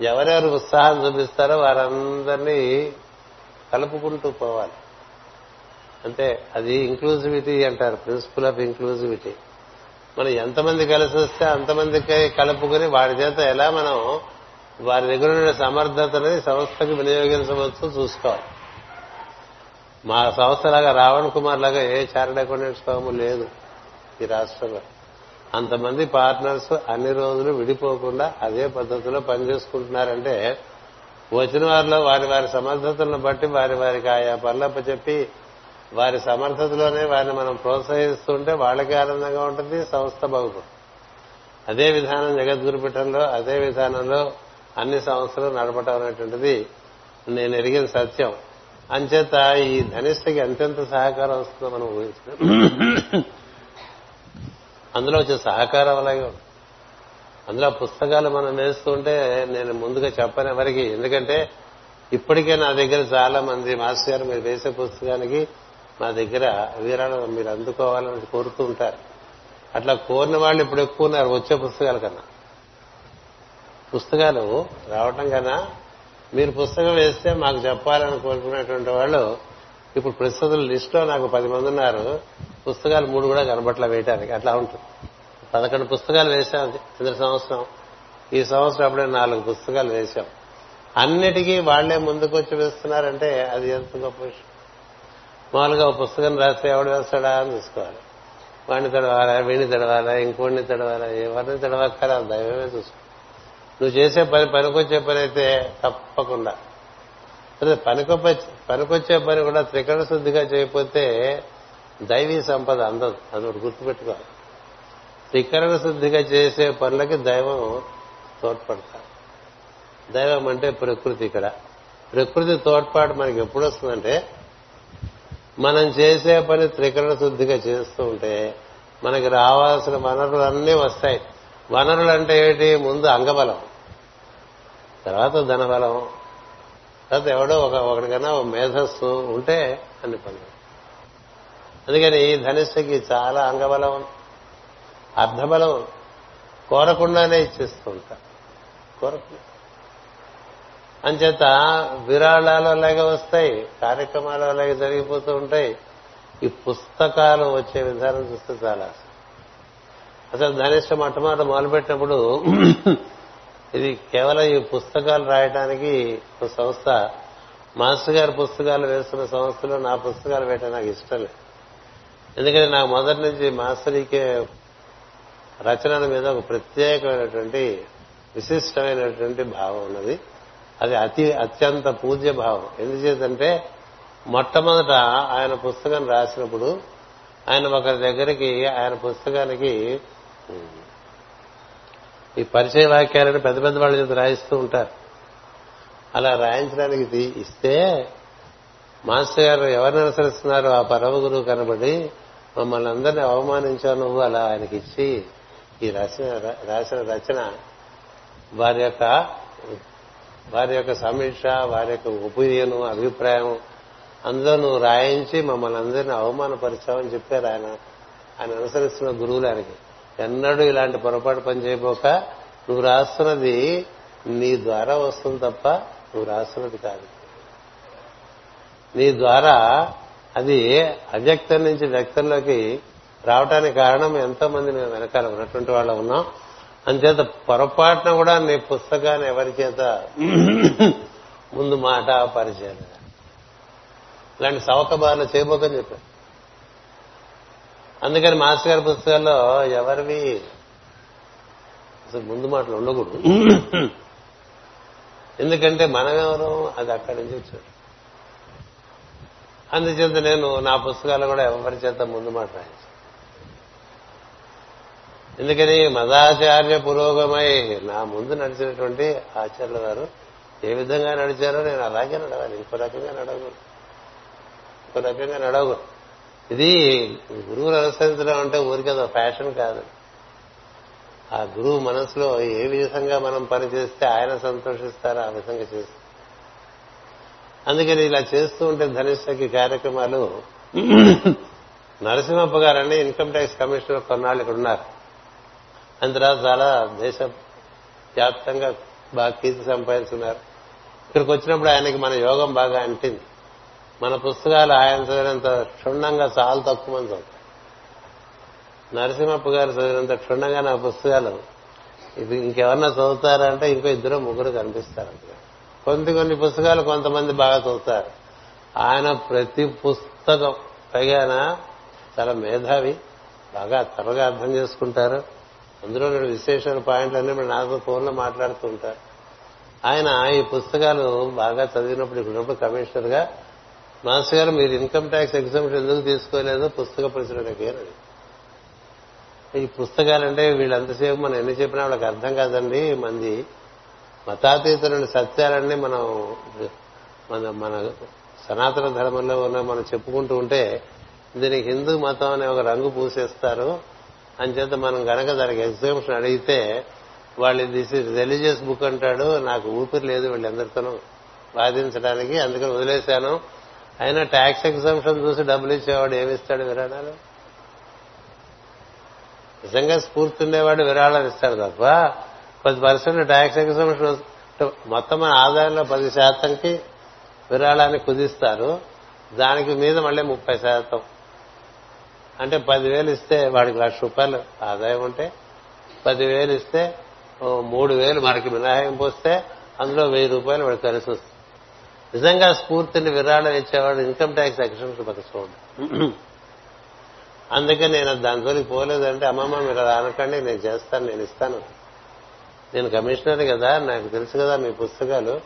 ఎవరెవరు ఉత్సాహం చూపిస్తారో వారందరినీ కలుపుకుంటూ పోవాలి. అంటే అది ఇంక్లూజివిటీ అంటారు ప్రిన్సిపల్ ఆఫ్ ఇంక్లూజివిటీ మనం ఎంతమంది కలిసి వస్తే అంతమందికి కలుపుకుని వాడి చేత ఎలా మనం వారి దగ్గర ఉన్న సమర్థతని సంస్థకి వినియోగించవచ్చు చూసుకోవాలి. మా సంస్థలాగా రావణ్ కుమార్ లాగా ఏ చార్టెడ్ అకౌంటెంట్స్ లేదు ఈ రాష్ట్రంలో. అంతమంది పార్ట్నర్స్ అన్ని రోజులు విడిపోకుండా అదే పద్ధతిలో పనిచేసుకుంటున్నారంటే వచ్చిన వారిలో వారి వారి సమర్థతలను బట్టి వారి వారికి ఆయా పనులప్ప చెప్పి వారి సమర్థతలోనే వారిని మనం ప్రోత్సహిస్తుంటే వాళ్ళకి ఆనందంగా ఉంటుంది సంస్థ బాగుపడుతుంది. అదే విధానం జగద్గురుపీఠంలో అదే విధానంలో అన్ని సంస్థలు నడపటం అనేటువంటిది నేను ఎరిగిన సత్యం. అంచేత ఈ ధనిష్టకి ఎంతెంత సహకారం వస్తుందో మనం ఊహించిన అందులో వచ్చే సహకారం అలాగే ఉంది అందులో పుస్తకాలు మనం వేస్తుంటే నేను ముందుగా చెప్పను ఎవరికి. ఎందుకంటే ఇప్పటికే నా దగ్గర చాలా మంది మాస్టర్ గారు మీరు వేసే పుస్తకానికి మా దగ్గర వీరాలు మీరు అందుకోవాలని కోరుతూ ఉంటారు. అట్లా కోరిన వాళ్ళు ఇప్పుడు ఎక్కువ ఉన్నారు వచ్చే పుస్తకాల కన్నా. పుస్తకాలు రావటం కన్నా మీరు పుస్తకం వేస్తే మాకు చెప్పాలని కోరుకునేటువంటి వాళ్ళు ఇప్పుడు ప్రస్తుతం లిస్టులో నాకు పది మంది ఉన్నారు. పుస్తకాలు మూడు కూడా కనబట్ల వేయటానికి. అట్లా ఉంటుంది. పదకొండు పుస్తకాలు వేశాం కింద సంవత్సరం. ఈ సంవత్సరం అప్పుడే నాలుగు పుస్తకాలు వేశాం. అన్నిటికీ వాళ్ళే ముందుకు వచ్చి వేస్తున్నారంటే అది ఎంత గొప్ప విషయం. మామూలుగా ఒక పుస్తకం రాస్తే ఎవడు వేస్తాడా అని చూసుకోవాలి. వాడిని తడవాలా వీడిని తడవాలా ఇంకోడిని తడవాలా ఎవరిని తడవక్కరా దైవమే చూసుకో. నువ్వు చేసే పని పనికొచ్చే పని అయితే తప్పకుండా. అదే పనికొప్ప పనికొచ్చే పని కూడా త్రికరణ శుద్ధిగా చేయకపోతే దైవీ సంపద అందదు. అది ఒకటి గుర్తుపెట్టుకోవాలి. త్రికరణ శుద్ధిగా చేసే పనులకి దైవం తోడ్పడతారు దైవం అంటే ప్రకృతి ఇక్కడ. ప్రకృతి తోడ్పాటు మనకి ఎప్పుడు వస్తుందంటే మనం చేసే పని త్రికరణ శుద్ధిగా చేస్తూ ఉంటే మనకి రావాల్సిన వనరులన్నీ వస్తాయి. వనరులు అంటే ఏంటి? ముందు అంగబలం. తర్వాత ధనబలం. తర్వాత ఎవడో ఒక ఒకటికన్నా ఒక మేధస్సు ఉంటే అన్ని పనులు. అందుకని ఈ ధనిష్టకి చాలా అంగబలం. అర్ధబలం. కోరకుండానే ఇచ్చేస్తూ ఉంటా. కోరకుండా అంచేత విరాళాలు అలాగే వస్తాయి కార్యక్రమాలు అలాగే జరిగిపోతూ ఉంటాయి. ఈ పుస్తకాలు వచ్చే విధానం చూస్తే చాలా. అసలు ధనిష్ట మొట్టమొదట మొదలుపెట్టినప్పుడు ఇది కేవలం ఈ పుస్తకాలు రాయడానికి ఒక సంస్థ. మాస్టర్ గారి పుస్తకాలు వేస్తున్న సంస్థలో నా పుస్తకాలు వేయటం నాకు ఇష్టం లేదు. ఎందుకంటే నాకు మొదటి నుంచి మాస్టరీకే రచనల మీద ఒక ప్రత్యేకమైనటువంటి విశిష్టమైనటువంటి భావం ఉన్నది. అది అతి అత్యంత పూజ్య భావం ఎందుచేతంటే మొట్టమొదట ఆయన పుస్తకం రాసినప్పుడు ఆయన ఒకరి దగ్గరికి ఆయన పుస్తకానికి ఈ పరిచయ వాక్యాలను పెద్ద పెద్ద వాళ్ళ చేత రాయిస్తూ ఉంటారు. అలా రాయించడానికి ఇస్తే మాస్టర్ గారు ఎవరిని అనుసరిస్తున్నారో ఆ పరమ గురువు కనబడి మమ్మల్ని అందరినీ అవమానించావు నువ్వు అలా ఆయనకి ఇచ్చి ఈ రాసిన రాసిన రచన వారి యొక్క వారి యొక్క సమీక్ష వారి యొక్క ఒపీనియన్ అభిప్రాయం అందులో నువ్వు రాయించి మమ్మల్ని అందరినీ అవమానపరిచావని చెప్పారు ఆయన. ఆయన అనుసరిస్తున్న గురువులు ఆయనకి. ఎన్నడూ ఇలాంటి పొరపాటు పని చేయబోక నువ్వు రాస్తున్నది నీ ద్వారా వస్తుంది తప్ప నువ్వు రాస్తున్నది కాదు. నీ ద్వారా అది అవ్యక్తం నుంచి వ్యక్తంలోకి రావటానికి కారణం ఎంతో మంది మేము వెనకాల ఉన్నటువంటి వాళ్ళు ఉన్నాం. అంచేత పొరపాటున కూడా నీ పుస్తకాన్ని ఎవరి చేత ముందు మాట పరిచయం. ఇలాంటి సవకబాలు చేయబోకని చెప్పారు. అందుకని మాస్టర్ గారి పుస్తకాల్లో ఎవరివి అసలు ముందు మాటలు ఉండకూడదు. ఎందుకంటే మనమెవరు అది అక్కడి నుంచి వచ్చాడు అందుచేత నేను నా పుస్తకాలు కూడా ఎవరి చేత ముందు మాట రాయించాను. ఎందుకని మదాచార్య పురోగమై నా ముందు నడిచినటువంటి ఆచార్యుల వారు ఏ విధంగా నడిచారో నేను అలాగే నడవాలి. ఇంకో రకంగా నడవు ఇంకో రకంగా నడవు ఇది గురువులు అనుసరించడం అంటే ఊరికి అదో ఫ్యాషన్ కాదు. ఆ గురువు మనసులో ఏ విధంగా మనం పని చేస్తే ఆయన సంతోషిస్తారో ఆ విధంగా చేస్తారు అందుకని ఇలా చేస్తూ ఉంటే ధనిష్టకి కార్యక్రమాలు నరసింహప్ప గారని ఇన్కమ్ ట్యాక్స్ కమిషనర్ కొన్నాళ్ళు ఇక్కడ ఉన్నారు అంత తర్వాత చాలా దేశ వ్యాప్తంగా బాగా కీర్తి సంపాదించుకున్నారు ఇక్కడికి వచ్చినప్పుడు ఆయనకి మన యోగం బాగా అంటింది. మన పుస్తకాలు ఆయన చదివినంత క్షుణ్ణంగా చాలా తక్కువ మంది చదువుతారు. నరసింహప్ప గారు చదివినంత క్షుణ్ణంగా నా పుస్తకాలు ఇది ఇంకెవరన్నా చదువుతారంటే ఇంకో ఇద్దరు ముగ్గురు కనిపిస్తారు కొన్ని కొన్ని పుస్తకాలు కొంతమంది బాగా చదువుతారు. ఆయన ప్రతి పుస్తకం పైగా చాలా మేధావి బాగా త్వరగా అర్థం చేసుకుంటారు. అందులో నేను విశేషమైన పాయింట్లన్నీ మీరు నాతో ఫోన్లో మాట్లాడుతూ ఉంటారు ఆయన ఈ పుస్తకాలు బాగా చదివినప్పుడు ఇప్పుడున్నప్పుడు కమిషనర్గా మాస్టర్ గారు మీరు ఇన్కమ్ ట్యాక్స్ ఎగ్జామ్షన్ ఎందుకు తీసుకోలేదు? పుస్తక పరిశ్రమకి అని. ఈ పుస్తకాలంటే వీళ్ళంతసేపు మనం ఎన్ని చెప్పినా వాళ్ళకి అర్థం కాదండి. మంది మతాతీతులని సత్యాలన్నీ మనం మన మన సనాతన ధర్మంలో ఉన్న మనం చెప్పుకుంటూ ఉంటే దీనికి హిందూ మతం అనే ఒక రంగు పూసేస్తారు. అంచేత మనం గనక దానికి ఎగ్జామ్షన్ అడిగితే వాళ్ళు దిస్ ఇస్ రిలీజియస్ బుక్ అంటాడు. నాకు ఊపిరి లేదు వీళ్ళందరితోనూ వాదించడానికి అందుకని వదిలేశాను. అయినా ట్యాక్స్ ఎగ్జామ్షన్ చూసి డబ్బులు ఇచ్చేవాడు ఏమిస్తాడు విరాళాలు? నిజంగా స్ఫూర్తి ఉండేవాడు విరాళాలు ఇస్తాడు తప్ప పది పర్సెంట్ ట్యాక్స్ ఎగ్జామ్షన్ మొత్తం మన ఆదాయంలో పది శాతంకి విరాళాన్ని కుదిస్తారు. దానికి మీద మళ్ళీ ముప్పై శాతం. అంటే పదివేలు ఇస్తే వాడికి లక్ష రూపాయలు ఆదాయం ఉంటే పదివేలు ఇస్తే మూడు వేలు మనకి మినహాయింపు వస్తే అందులో వెయ్యి రూపాయలు వాడికి కలిసి వస్తుంది. నిజంగా స్ఫూర్తిని విరాళం ఇచ్చేవాడు ఇన్కమ్ ట్యాక్స్ ఎక్షన్ పథకం అందుకే నేను దాని జోలికి పోలేదంటే అమ్మమ్మ మీరు అలా అనకండి నేను చేస్తాను నేను ఇస్తాను. నేను కమిషనర్ కదా నాకు తెలుసు కదా మీ పుస్తకాలు.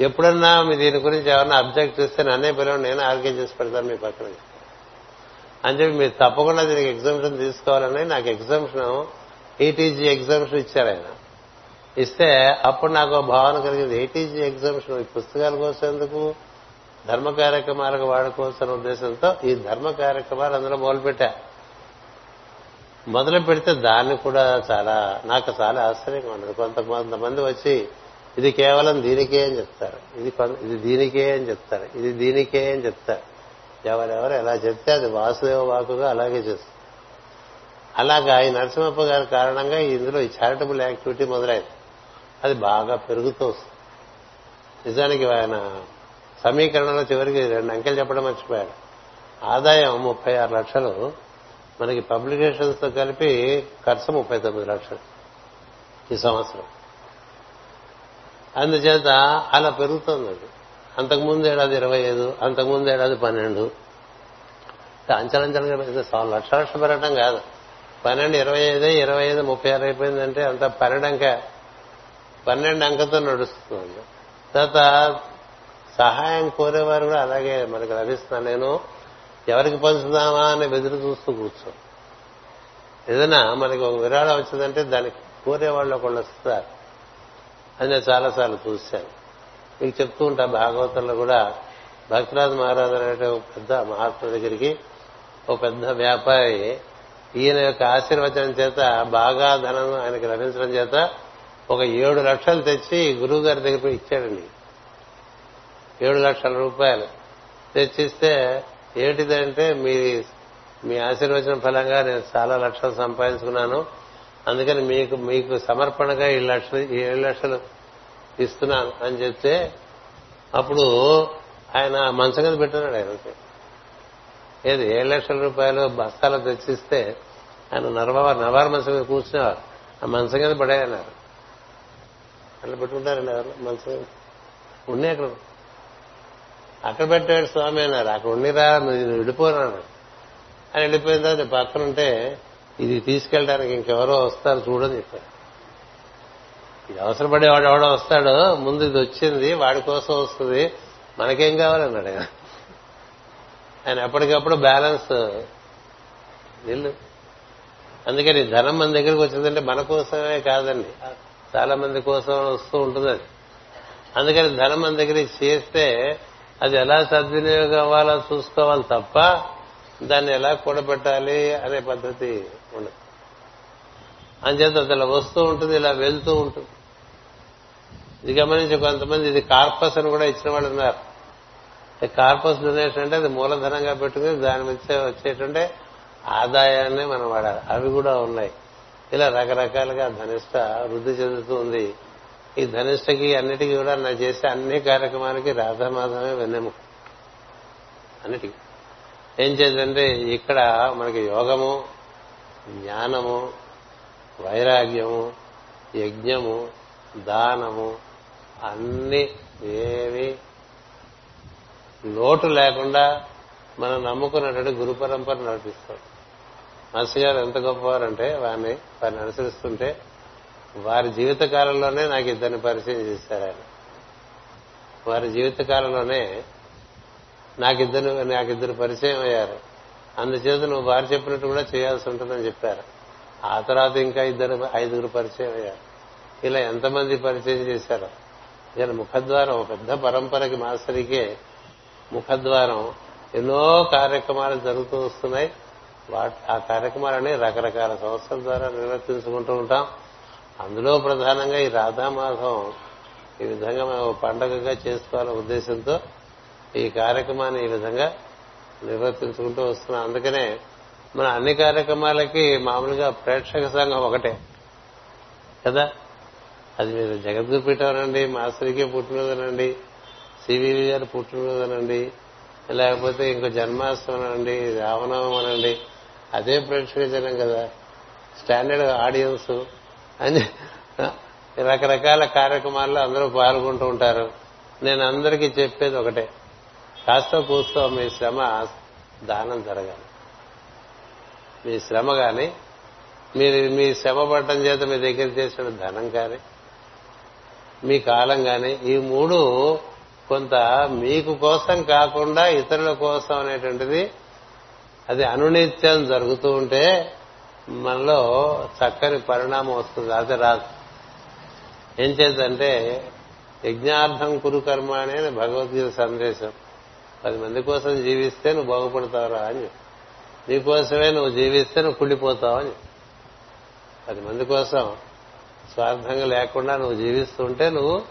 ఎప్పుడన్నా మీ దీని గురించి ఎవరన్నా అబ్జెక్ట్ చేస్తే నన్నే పిలవండి నేను ఆర్గ్యం చేసి పెడతాను మీ పక్కన. అని చెప్పి మీరు తప్పకుండా దీనికి ఎగ్జామ్షన్ తీసుకోవాలని నాకు ఎగ్జామ్షన్ ఏటీజీ ఎగ్జామ్షన్ ఇచ్చారు ఆయన. ఇస్తే అప్పుడు నాకు భావన కలిగింది. ఏటీజీ ఎగ్జామ్షన్ ఈ పుస్తకాల కోసం ఎందుకు? ధర్మ కార్యక్రమాలకు వాడుకోవాల్సిన ఉద్దేశంతో ఈ ధర్మ కార్యక్రమాలు అందులో మొదలుపెట్టా. మొదలు పెడితే దాన్ని కూడా చాలా నాకు చాలా ఆశ్చర్యంగా ఉండదు కొంత కొంతమంది వచ్చి ఇది కేవలం దీనికే అని చెప్తారు. ఇది ఇది దీనికే అని చెప్తారు. ఇది దీనికే అని చెప్తారు. ఎవరెవరు ఎలా చెప్తే అది వాసుదేవ వాకుగా అలాగే చేస్తారు అలాగా ఈ నరసింహప్ప గారి కారణంగా ఇందులో ఈ చారిటబుల్ యాక్టివిటీ మొదలైంది. అది బాగా పెరుగుతూ వస్తుంది. నిజానికి ఆయన సమీకరణలో చివరికి రెండు అంకెలు చెప్పడం మర్చిపోయాడు. ఆదాయం ముప్పై ఆరు లక్షలు మనకి పబ్లికేషన్స్తో కలిపి ఖర్చు ముప్పై తొమ్మిది లక్షలు ఈ సంవత్సరం. అందుచేత అలా పెరుగుతుంది అంతకుముందు ఏడాది ఇరవై ఐదు అంతకుముందు ఏడాది పన్నెండు. అంచలంచలంగా పెరిగింది లక్ష లక్ష పెరగడం కాదు. పన్నెండు ఇరవై ఐదు ఇరవై ఐదు ముప్పై ఆరు అయిపోయిందంటే అంత పన్నెండు అంక పన్నెండు అంకతో నడుస్తుంది. తర్వాత సహాయం కోరేవారు కూడా అలాగే మనకు లభిస్తున్నా నేను ఎవరికి పంచుదామా అని బెదిరి చూస్తూ కూర్చో. ఏదైనా మనకి ఒక విరాళం వచ్చిందంటే దానికి కోరేవాళ్ళు ఒకళ్ళు వస్తారు. అని నేను చాలాసార్లు చూశాను. మీకు చెప్తూ ఉంటా భాగవతంలో కూడా భక్తరాజు మహారాజు అనే పెద్ద మహాత్ముల దగ్గరికి ఒక పెద్ద వ్యాపారి ఈయన యొక్క ఆశీర్వచనం చేత బాగా ధనం ఆయనకి లభించడం చేత ఒక ఏడు లక్షలు తెచ్చి గురువు గారి దగ్గర ఇచ్చాడండి. ఏడు లక్షల రూపాయలు. తెచ్చిస్తే ఏంటిదంటే మీ మీ ఆశీర్వచన ఫలంగా నేను చాలా లక్షలు సంపాదించుకున్నాను. అందుకని మీకు మీకు సమర్పణగా ఈ లక్షలు ఏడు లక్షలు ఇస్తున్నాను అని చెప్తే అప్పుడు ఆయన మంచం మీద పెట్టినాడు ఆయనకి ఏది? ఏడు లక్షల రూపాయలు బస్తాలు తెచ్చిస్తే ఆయన నరవారు నవారు మంచం మీద కూర్చునేవారు. ఆ మంచం కింద పడేయన్నారు. అట్లా పెట్టుకుంటారండి ఎవరు? మంచం ఉన్నాయి అక్కడ. అక్కడ పెట్టాడు స్వామి అన్నారు. అక్కడ ఉండిరా నువ్వు విడిపోరాను అని వెళ్ళిపోయిన తర్వాత పక్కన ఉంటే ఇది తీసుకెళ్ళడానికి ఇంకెవరో వస్తారు చూడని చెప్పారు. ఇది అవసరపడేవాడు ఎవడో వస్తాడు ముందు ఇది వచ్చింది వాడి కోసం వస్తుంది. మనకేం కావాలన్నాడు ఆయన ఆయన ఎప్పటికప్పుడు బ్యాలెన్స్ నిల్లు. అందుకని ధనం మన దగ్గరికి వచ్చిందంటే మన కోసమే కాదండి. చాలా మంది కోసం వస్తూ ఉంటుంది అది. అందుకని ధనం మన దగ్గర చేస్తే అది ఎలా సద్వినియోగం అవ్వాలో చూసుకోవాలి తప్ప దాన్ని ఎలా కూడబెట్టాలి అనే పద్ధతి ఉండదు. అంచేత అది ఇలా వస్తూ ఉంటుంది ఇలా వెళ్తూ ఉంటుంది. ఇది గమనించి కొంతమంది ఇది కార్పస్ అని కూడా ఇచ్చిన వాళ్ళు ఉన్నారు. కార్పస్ డొనేషన్ అంటే అది మూలధనంగా పెట్టుకుని దాని మీద వచ్చేటంటే ఆదాయాన్ని మనం వాడాలి. అవి కూడా ఉన్నాయి. ఇలా రకరకాలుగా ధనిష్ట వృద్ధి చెందుతూ ఉంది. ఈ ధనిష్టకి అన్నిటికీ కూడా నా చేసే అన్ని కార్యక్రమాలకి రాధామాధవమే వెన్నెము అన్నిటికీ. ఏం చేద్దంటే ఇక్కడ మనకి యోగము జ్ఞానము వైరాగ్యము యజ్ఞము దానము అన్ని ఏవి లోటు లేకుండా మనం నమ్ముకున్నటువంటి గురు పరంపర నడిపిస్తాం మాస్టర్ గారు ఎంత గొప్పవారంటే వారిని వారిని అనుసరిస్తుంటే వారి జీవిత కాలంలోనే నాకు ఇద్దరిని పరిచయం చేశారు ఆయన. వారి జీవిత కాలంలోనే నాకిద్దరు నాకిద్దరు పరిచయం అయ్యారు. అందుచేత నువ్వు వారు చెప్పినట్టు కూడా చేయాల్సి ఉంటుందని చెప్పారు. ఆ తర్వాత ఇంకా ఇద్దరు ఐదుగురు పరిచయం అయ్యారు. ఇలా ఎంతమంది పరిచయం చేశారు. ఇలా ముఖద్వారం ఒక పెద్ద పరంపరకి మాస్టర్కే ముఖద్వారం. ఎన్నో కార్యక్రమాలు జరుగుతూ వస్తున్నాయి. వాటి ఆ కార్యక్రమాలని రకరకాల సంస్థల ద్వారా నిర్వర్తించుకుంటూ ఉంటాం. అందులో ప్రధానంగా ఈ రాధామాధవం ఈ విధంగా మనం పండగగా చేసుకోవాలనే ఉద్దేశంతో ఈ కార్యక్రమాన్ని ఈ విధంగా నిర్వర్తించుకుంటూ వస్తున్నాం. అందుకనే మన అన్ని కార్యక్రమాలకి మామూలుగా ప్రేక్షక సంఘం ఒకటే. కదా? అది మీరు జగద్గురుపీఠం అనండి మాస్టర్కే పుట్టినరోజనండి సివివి గారు పుట్టినరోజనండి లేకపోతే ఇంకో జన్మాష్టమనండి రామనవం అనండి అదే ప్రేక్షక జనం కదా. Standard audience. అని రకరకాల కార్యక్రమాల్లో అందరూ పాల్గొంటూ ఉంటారు. నేను అందరికీ చెప్పేది ఒకటే. కాస్త కూస్తో మీ శ్రమ దానం జరగాలి. మీ శ్రమ కానీ మీరు మీ శ్రమ పడటం చేత మీ దగ్గర చేసిన ధనం కానీ మీ కాలం కానీ ఈ మూడు కొంత మీకు కోసం కాకుండా ఇతరుల కోసం అనేటువంటిది అది అనునిత్యం జరుగుతూ ఉంటే మనలో చక్కని పరిణామం వస్తుంది. అది రాదు. ఏం చేద్దంటే యజ్ఞార్థం కురు కర్మ అనే భగవద్గీత సందేశం. పది మంది కోసం జీవిస్తే నువ్వు బాగుపడతావురా అని నీకోసమే నువ్వు జీవిస్తే నువ్వు కుళ్ళిపోతావు అని పది మంది కోసం స్వార్థంగా లేకుండా నువ్వు జీవిస్తుంటే నువ్వు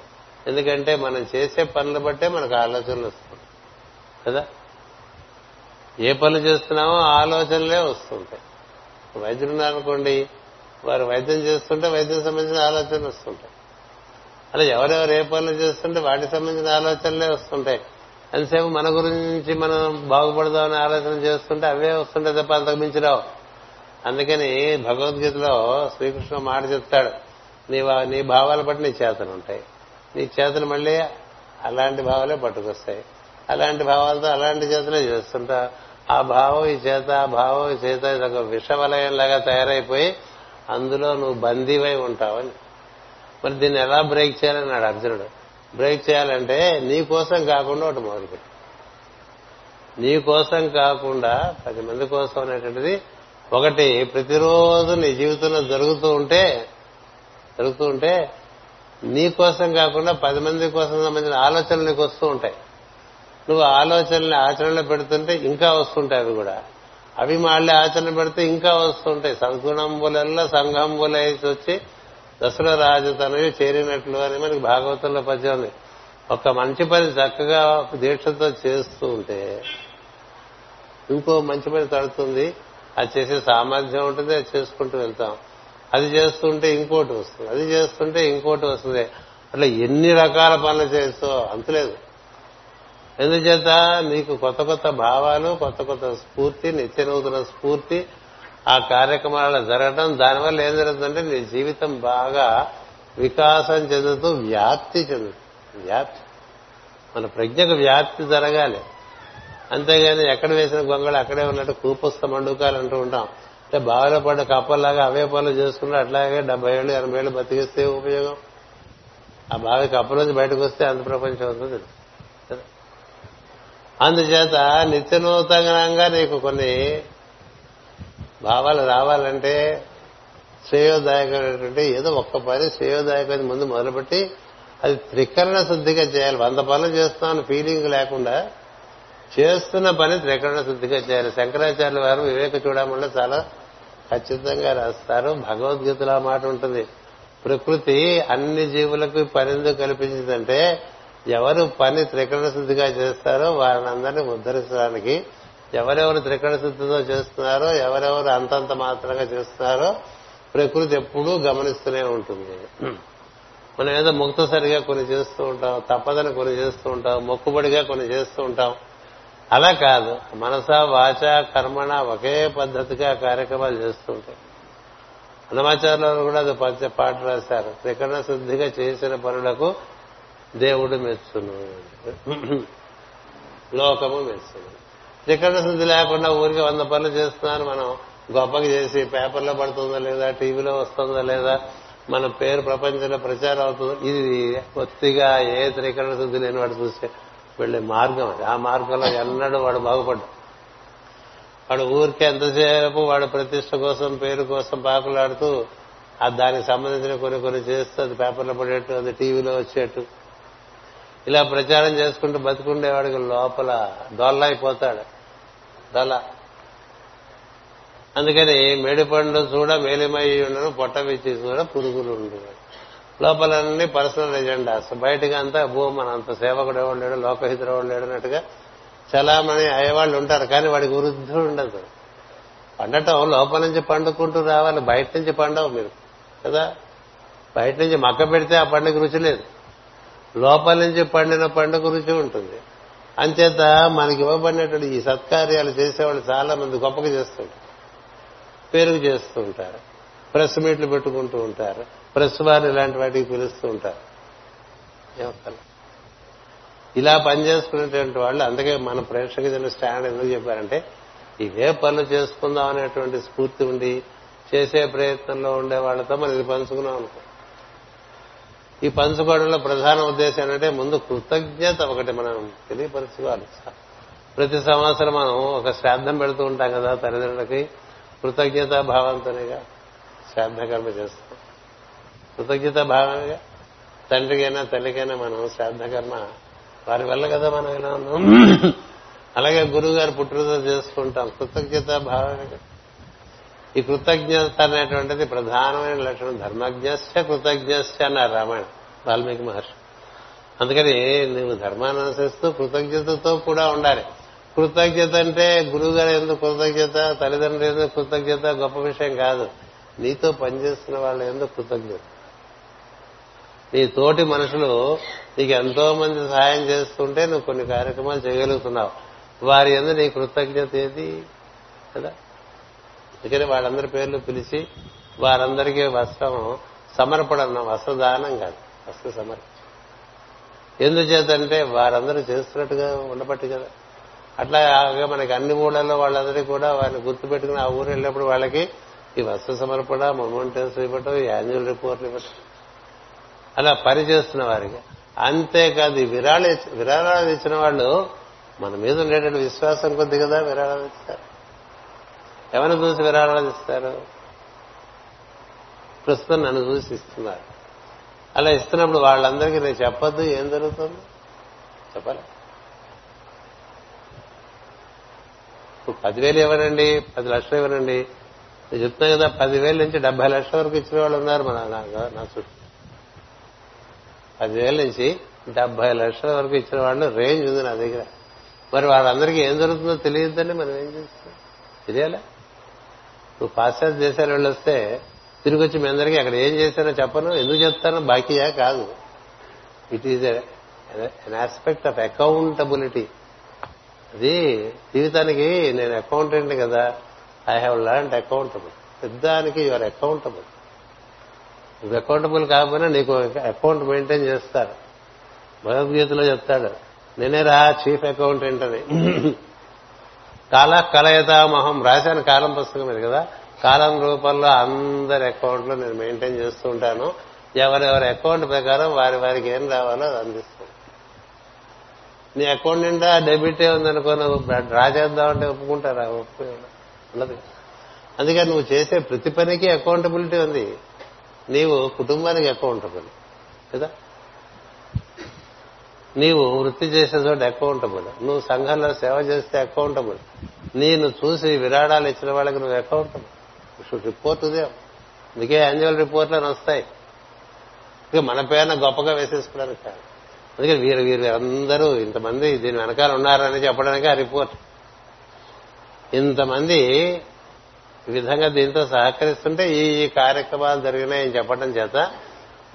ఎందుకంటే మనం చేసే పనులు బట్టే మనకు ఆలోచనలు వస్తుంది కదా? ఏ పనులు చేస్తున్నామో ఆలోచనలే వస్తుంటాయి. వైద్యులు ఉన్నారనుకోండి వారు వైద్యం చేస్తుంటే వైద్యం సంబంధించిన ఆలోచనలు వస్తుంటాయి. అలా ఎవరెవరు ఏ పనులు చేస్తుంటే వాటికి సంబంధించిన ఆలోచనలే వస్తుంటాయి. అంతసేపు మన గురించి మనం బాగుపడదామని ఆలోచన చేస్తుంటే అవే వస్తుంటాయి తప్ప అంతకు మించిరావు అందుకని భగవద్గీతలో శ్రీకృష్ణ మాట చెప్తాడు. నీ నీ భావాలు బట్టి నీ చేతలు ఉంటాయి. నీ చేతలు మళ్ళీ అలాంటి భావాలే పట్టుకొస్తాయి. అలాంటి భావాలతో అలాంటి చేతలే చేస్తుంటా. ఆ భావం ఈ చేత ఆ భావం ఈ చేత ఇది ఒక విషవలయంలాగా తయారైపోయి అందులో నువ్వు బందీవై ఉంటావని. మరి దీన్ని ఎలా బ్రేక్ చేయాలన్నాడు అర్జునుడు? బ్రేక్ చేయాలంటే నీ కోసం కాకుండా ఒకటి మొదలుపెట్టు. నీ కోసం కాకుండా పది మంది కోసం అనేటువంటిది ఒకటి. ప్రతిరోజు నీ జీవితంలో జరుగుతూ ఉంటే జరుగుతూ ఉంటే నీ కోసం కాకుండా పది మంది కోసం సంబంధించిన ఆలోచనలు నీకు వస్తూ ఉంటాయి. నువ్వు ఆలోచనల్ని ఆచరణలో పెడుతుంటే ఇంకా వస్తుంటాయి అవి కూడా. అవి మళ్ళీ ఆచరణ పెడితే ఇంకా వస్తుంటాయి. సద్గుణంబులల్లో సంఘంబులేసి వచ్చి దశలో రాజు తనవి చేరినట్లు అని మనకి భాగవతంలో పద్యం ఉంది. ఒక మంచి పని చక్కగా దీక్షతో చేస్తూ ఉంటే ఇంకో మంచి పని తడుతుంది. అది చేసే సామర్థ్యం ఉంటుంది అది చేసుకుంటూ వెళ్తాం. అది చేస్తుంటే ఇంకోటి వస్తుంది. అది చేస్తుంటే ఇంకోటి వస్తుంది. అట్లా ఎన్ని రకాల పనులు చేస్తో అంతలేదు ఎందుచేత నీకు కొత్త కొత్త భావాలు కొత్త కొత్త స్ఫూర్తి నిత్య నూతన స్ఫూర్తి ఆ కార్యక్రమాలలో జరగడం దానివల్ల ఏం జరుగుతుందంటే నీ జీవితం బాగా వికాసం చెందుతూ వ్యాప్తి చెందుతుంది వ్యాప్తి. మన ప్రజ్ఞకు వ్యాప్తి జరగాలి. అంతేగాని ఎక్కడ వేసిన గొంగళి అక్కడే ఉన్నట్టు కూపుస్త మండుకాలు అంటూ ఉంటాం. అంటే బావిలో పడ్డ కప్పల్లాగా అవే పనులు చేసుకున్నా అట్లాగే డెబ్బై ఏళ్ళు ఎనభై ఏళ్ళు బతికిస్తే ఉపయోగం? ఆ బావి కప్ప నుంచి బయటకు వస్తే అంత ప్రపంచం అవుతుంది అందుచేత నిత్యనూతనంగా నీకు కొన్ని భావాలు రావాలంటే శ్రేయోదాయకమైనటువంటి ఏదో ఒక్క పని శ్రేయోదాయకమైన ముందు మొదలుపెట్టి అది త్రికరణ శుద్ధిగా చేయాలి. వంద పనులు చేస్తామని ఫీలింగ్ లేకుండా చేస్తున్న పని త్రికరణ శుద్ధిగా చేయాలి. శంకరాచార్యుల వారు వివేక చూడమని చాలా ఖచ్చితంగా రాస్తారు. భగవద్గీతలో ఆ మాట ఉంటుంది. ప్రకృతి అన్ని జీవులకు పనిందు కల్పించిందంటే ఎవరు పని త్రికరణ శుద్ధిగా చేస్తారో వారిని అందరినీ ఉద్ధరించడానికి ఎవరెవరు త్రికరణ శుద్ధితో చేస్తున్నారో ఎవరెవరు అంతంత మాత్రంగా చేస్తున్నారో ప్రకృతి ఎప్పుడూ గమనిస్తూనే ఉంటుంది. మనం ఏదో ముక్తసరిగా కొన్ని చేస్తూ ఉంటాం తప్పదని కొన్ని చేస్తూ ఉంటాం మొక్కుబడిగా కొన్ని చేస్తూ ఉంటాం. అలా కాదు. మనస వాచ కర్మణ ఒకే పద్ధతిగా కార్యక్రమాలు చేస్తూ ఉంటాం అన్నమాచార్యులు కూడా అది పద్య పాట రాశారు. త్రికరణ శుద్ధిగా చేసిన పనులకు దేవుడు మెచ్చును. లోకము మెచ్చును. త్రికరణ శుద్ధి లేకుండా ఊరికి వంద పనులు చేస్తున్నాను. మనం గొప్పగా చేసి పేపర్లో పడుతుందా లేదా టీవీలో వస్తుందా లేదా మన పేరు ప్రపంచంలో ప్రచారం అవుతుంది? ఇది కొద్దిగా ఏ త్రికరణ శుద్ధి లేని వాడు చూస్తే వెళ్ళే మార్గం అది. ఆ మార్గంలో ఎన్నడూ వాడు బాగుపడ్డు. వాడు ఊరికి ఎంతసేపు వాడు ప్రతిష్ట కోసం పేరు కోసం పాకులాడుతూ ఆ దానికి సంబంధించిన కొన్ని కొన్ని చేస్తూ అది పేపర్లో పడేట్టు అది టీవీలో వచ్చేట్టు ఇలా ప్రచారం చేసుకుంటూ బతుకుండేవాడికి లోపల డొల్ల అయిపోతాడు అందుకని మేడిపండు చూడ మేలిమయ్యి ఉండను పొట్టవిచ్చి చూడ పురుగులు ఉండు లోపలన్నీ పర్సనల్ ఎజెండాస్. బయటగా అంతా భూ మన అంత సేవకుడు ఎవడు లేడు లోకహితుడు ఎవడు లేడు అన్నట్టుగా చలామణి అయ్యేవాళ్ళు ఉంటారు కానీ వాడికి వృద్ధి ఉండదు. పండటం లోపల నుంచి పండుకుంటూ రావాలి బయట నుంచి పండవు మీరు కదా? బయట నుంచి మక్క పెడితే ఆ పండుగ రుచి లేదు. లోపల నుంచి పండిన పండుగ రుచి ఉంటుంది. అంచేత మనకి ఇవ్వబడినటువంటి ఈ సత్కార్యాలు చేసేవాళ్ళు చాలా మంది గొప్పగా చేస్తుంటారు. పేరుకు చేస్తూ ఉంటారు. ప్రెస్ మీట్లు పెట్టుకుంటూ ఉంటారు. ప్రెస్ వారిని ఇలాంటి వాటికి పిలుస్తూ ఉంటారు. ఇలా పనిచేసుకునేటువంటి వాళ్ళు అందుకే మన ప్రేక్షక జన స్టాండ్ ఎందుకు చెప్పారంటే ఇవే పనులు చేసుకుందాం అనేటువంటి స్ఫూర్తి ఉండి చేసే ప్రయత్నంలో ఉండే వాళ్ళతో మనం ఇది పంచుకున్నాం అనుకో. ఈ పంచుకోవడంలో ప్రధాన ఉద్దేశం ఏంటంటే ముందు కృతజ్ఞత ఒకటి మనం తెలియపరచుకోవాలి. ప్రతి సంవత్సరం మనం ఒక శ్రాద్ధం పెడుతూ ఉంటాం కదా తల్లిదండ్రులకి. కృతజ్ఞతా భావంతోనేగా శ్రాద్ధ కర్మ చేస్తాం. కృతజ్ఞతా భావనగా తండ్రికైనా తల్లికైనా మనం శ్రాద్ధ కర్మ వారి వల్ల కదా మనం ఇలా ఉన్నాం. అలాగే గురువు గారు పుట్టినరోజు చేసుకుంటాం. కృతజ్ఞతా భావనగా ఈ కృతజ్ఞత అనేటువంటిది ప్రధానమైన లక్షణం. ధర్మజ్ఞస్య కృతజ్ఞస్య అన్నారు రామాయణ వాల్మీకి మహర్షి. అందుకని నువ్వు ధర్మాన్ని అనుసరిస్తూ కృతజ్ఞతతో కూడా ఉండాలి. కృతజ్ఞత అంటే గురువుగారు ఎందుకు కృతజ్ఞత తల్లిదండ్రులు ఎందుకు కృతజ్ఞత గొప్ప విషయం కాదు. నీతో పనిచేస్తున్న వాళ్ళ ఎందుకు కృతజ్ఞత? నీ తోటి మనుషులు నీకు ఎంతో మంది సహాయం చేస్తుంటే నువ్వు కొన్ని కార్యక్రమాలు చేయగలుగుతున్నావు. వారి ఎందు నీ కృతజ్ఞత ఏది? కదా? అందుకని వాళ్ళందరి పేర్లు పిలిచి వారందరికీ వస్త్రం సమర్పణ వస్త్రదానం కాదు వస్త్ర సమర్పణ. ఎందుచేతంటే వారందరూ చేస్తున్నట్టుగా ఉండబట్టి కదా. అట్లా మనకి అన్ని ఊళ్ళల్లో వాళ్ళందరికీ కూడా వారిని గుర్తుపెట్టుకుని ఆ ఊరు వెళ్ళినప్పుడు వాళ్ళకి ఈ వస్త్ర సమర్పణ మొమెంటల్స్ ఇవ్వటం యాన్యువల్ రిపోర్ట్లు ఇవ్వటం. అలా పని చేస్తున్న వారికి. అంతేకాదు ఈ విరాళ విరాళాలు ఇచ్చిన వాళ్ళు మన మీద ఉండేటువంటి విశ్వాసం కొద్ది కదా విరాళాలు ఇచ్చారు. ఎవరిని చూసి విరాళాలు ఇస్తారు? ప్రస్తుతం నన్ను చూసి ఇస్తున్నారు. అలా ఇస్తున్నప్పుడు వాళ్ళందరికీ నేను చెప్పొద్దు ఏం జరుగుతుంది? చెప్పాలి. ఇప్పుడు పదివేలు ఇవ్వనండి పది లక్షలు ఇవ్వనండి. నేను చెప్తున్నా కదా పదివేల నుంచి డెబ్బై లక్షల వరకు ఇచ్చిన వాళ్ళు ఉన్నారు మన నా చుట్టూ పదివేల నుంచి డెబ్బై లక్షల వరకు ఇచ్చిన వాళ్ళు రేంజ్ ఉంది నా దగ్గర. మరి వాళ్ళందరికీ ఏం జరుగుతుందో తెలియదండి మనం ఏం చేస్తాం? తెలియాలా? నువ్వు పాశ్చాత్య దేశాలు వెళ్ళొస్తే తిరిగి వచ్చి మీ అందరికీ అక్కడ ఏం చేశానో చెప్పను ఎందుకు చెప్తానో బాకీయా కాదు. It is an aspect of accountability అది జీవితానికి నేను అకౌంటెంట్ కదా ఐ హ్యావ్ లర్న్ అకౌంటబుల్ పెద్దానికి యువర్ అకౌంటబుల్ నువ్వు అకౌంటబుల్ కాకపోయినా నీకు అకౌంట్ మెయింటైన్ చేస్తారు. భగవద్గీతలో చెప్తాడు నేనే రా చీఫ్ అకౌంటెంట్ అని. కాల కలయతామహం రాశాను కాలం పుస్తకం మీద కదా. కాలం రూపంలో అందరి అకౌంట్లో నేను మెయింటైన్ చేస్తూ ఉంటాను. ఎవరెవరి అకౌంట్ ప్రకారం వారి వారికి ఏం రావాలో అది అందిస్తాను. నీ అకౌంట్ నిండా డెబిటే ఉందనుకో నువ్వు డ్రా చేద్దామంటే ఒప్పుకుంటారా? ఒప్పు ఉండదు అందుకని నువ్వు చేసే ప్రతి పనికి అకౌంటబిలిటీ ఉంది. నీవు కుటుంబానికి అకౌంటబుల్ కదా? నీవు వృత్తి చేసే చోట అకౌంటబుల్ నువ్వు సంఘంలో సేవ చేస్తే అకౌంటబుల్ నేను చూసి విరాళాలు ఇచ్చిన వాళ్ళకి నువ్వు అకౌంటబుల్ షుడ్ రిపోర్ట్ ఉదే అందుకే యాన్యువల్ రిపోర్ట్లు అని వస్తాయి. ఇక మన పేరున గొప్పగా వేసేసుకోవడానికి కాదు. అందుకే వీరు వీరు అందరూ ఇంతమంది దీని వెనకాల ఉన్నారని చెప్పడానికి ఆ రిపోర్ట్ ఇంతమంది ఈ విధంగా దీంతో సహకరిస్తుంటే ఈ ఈ కార్యక్రమాలు జరిగినాయని చెప్పడం చేత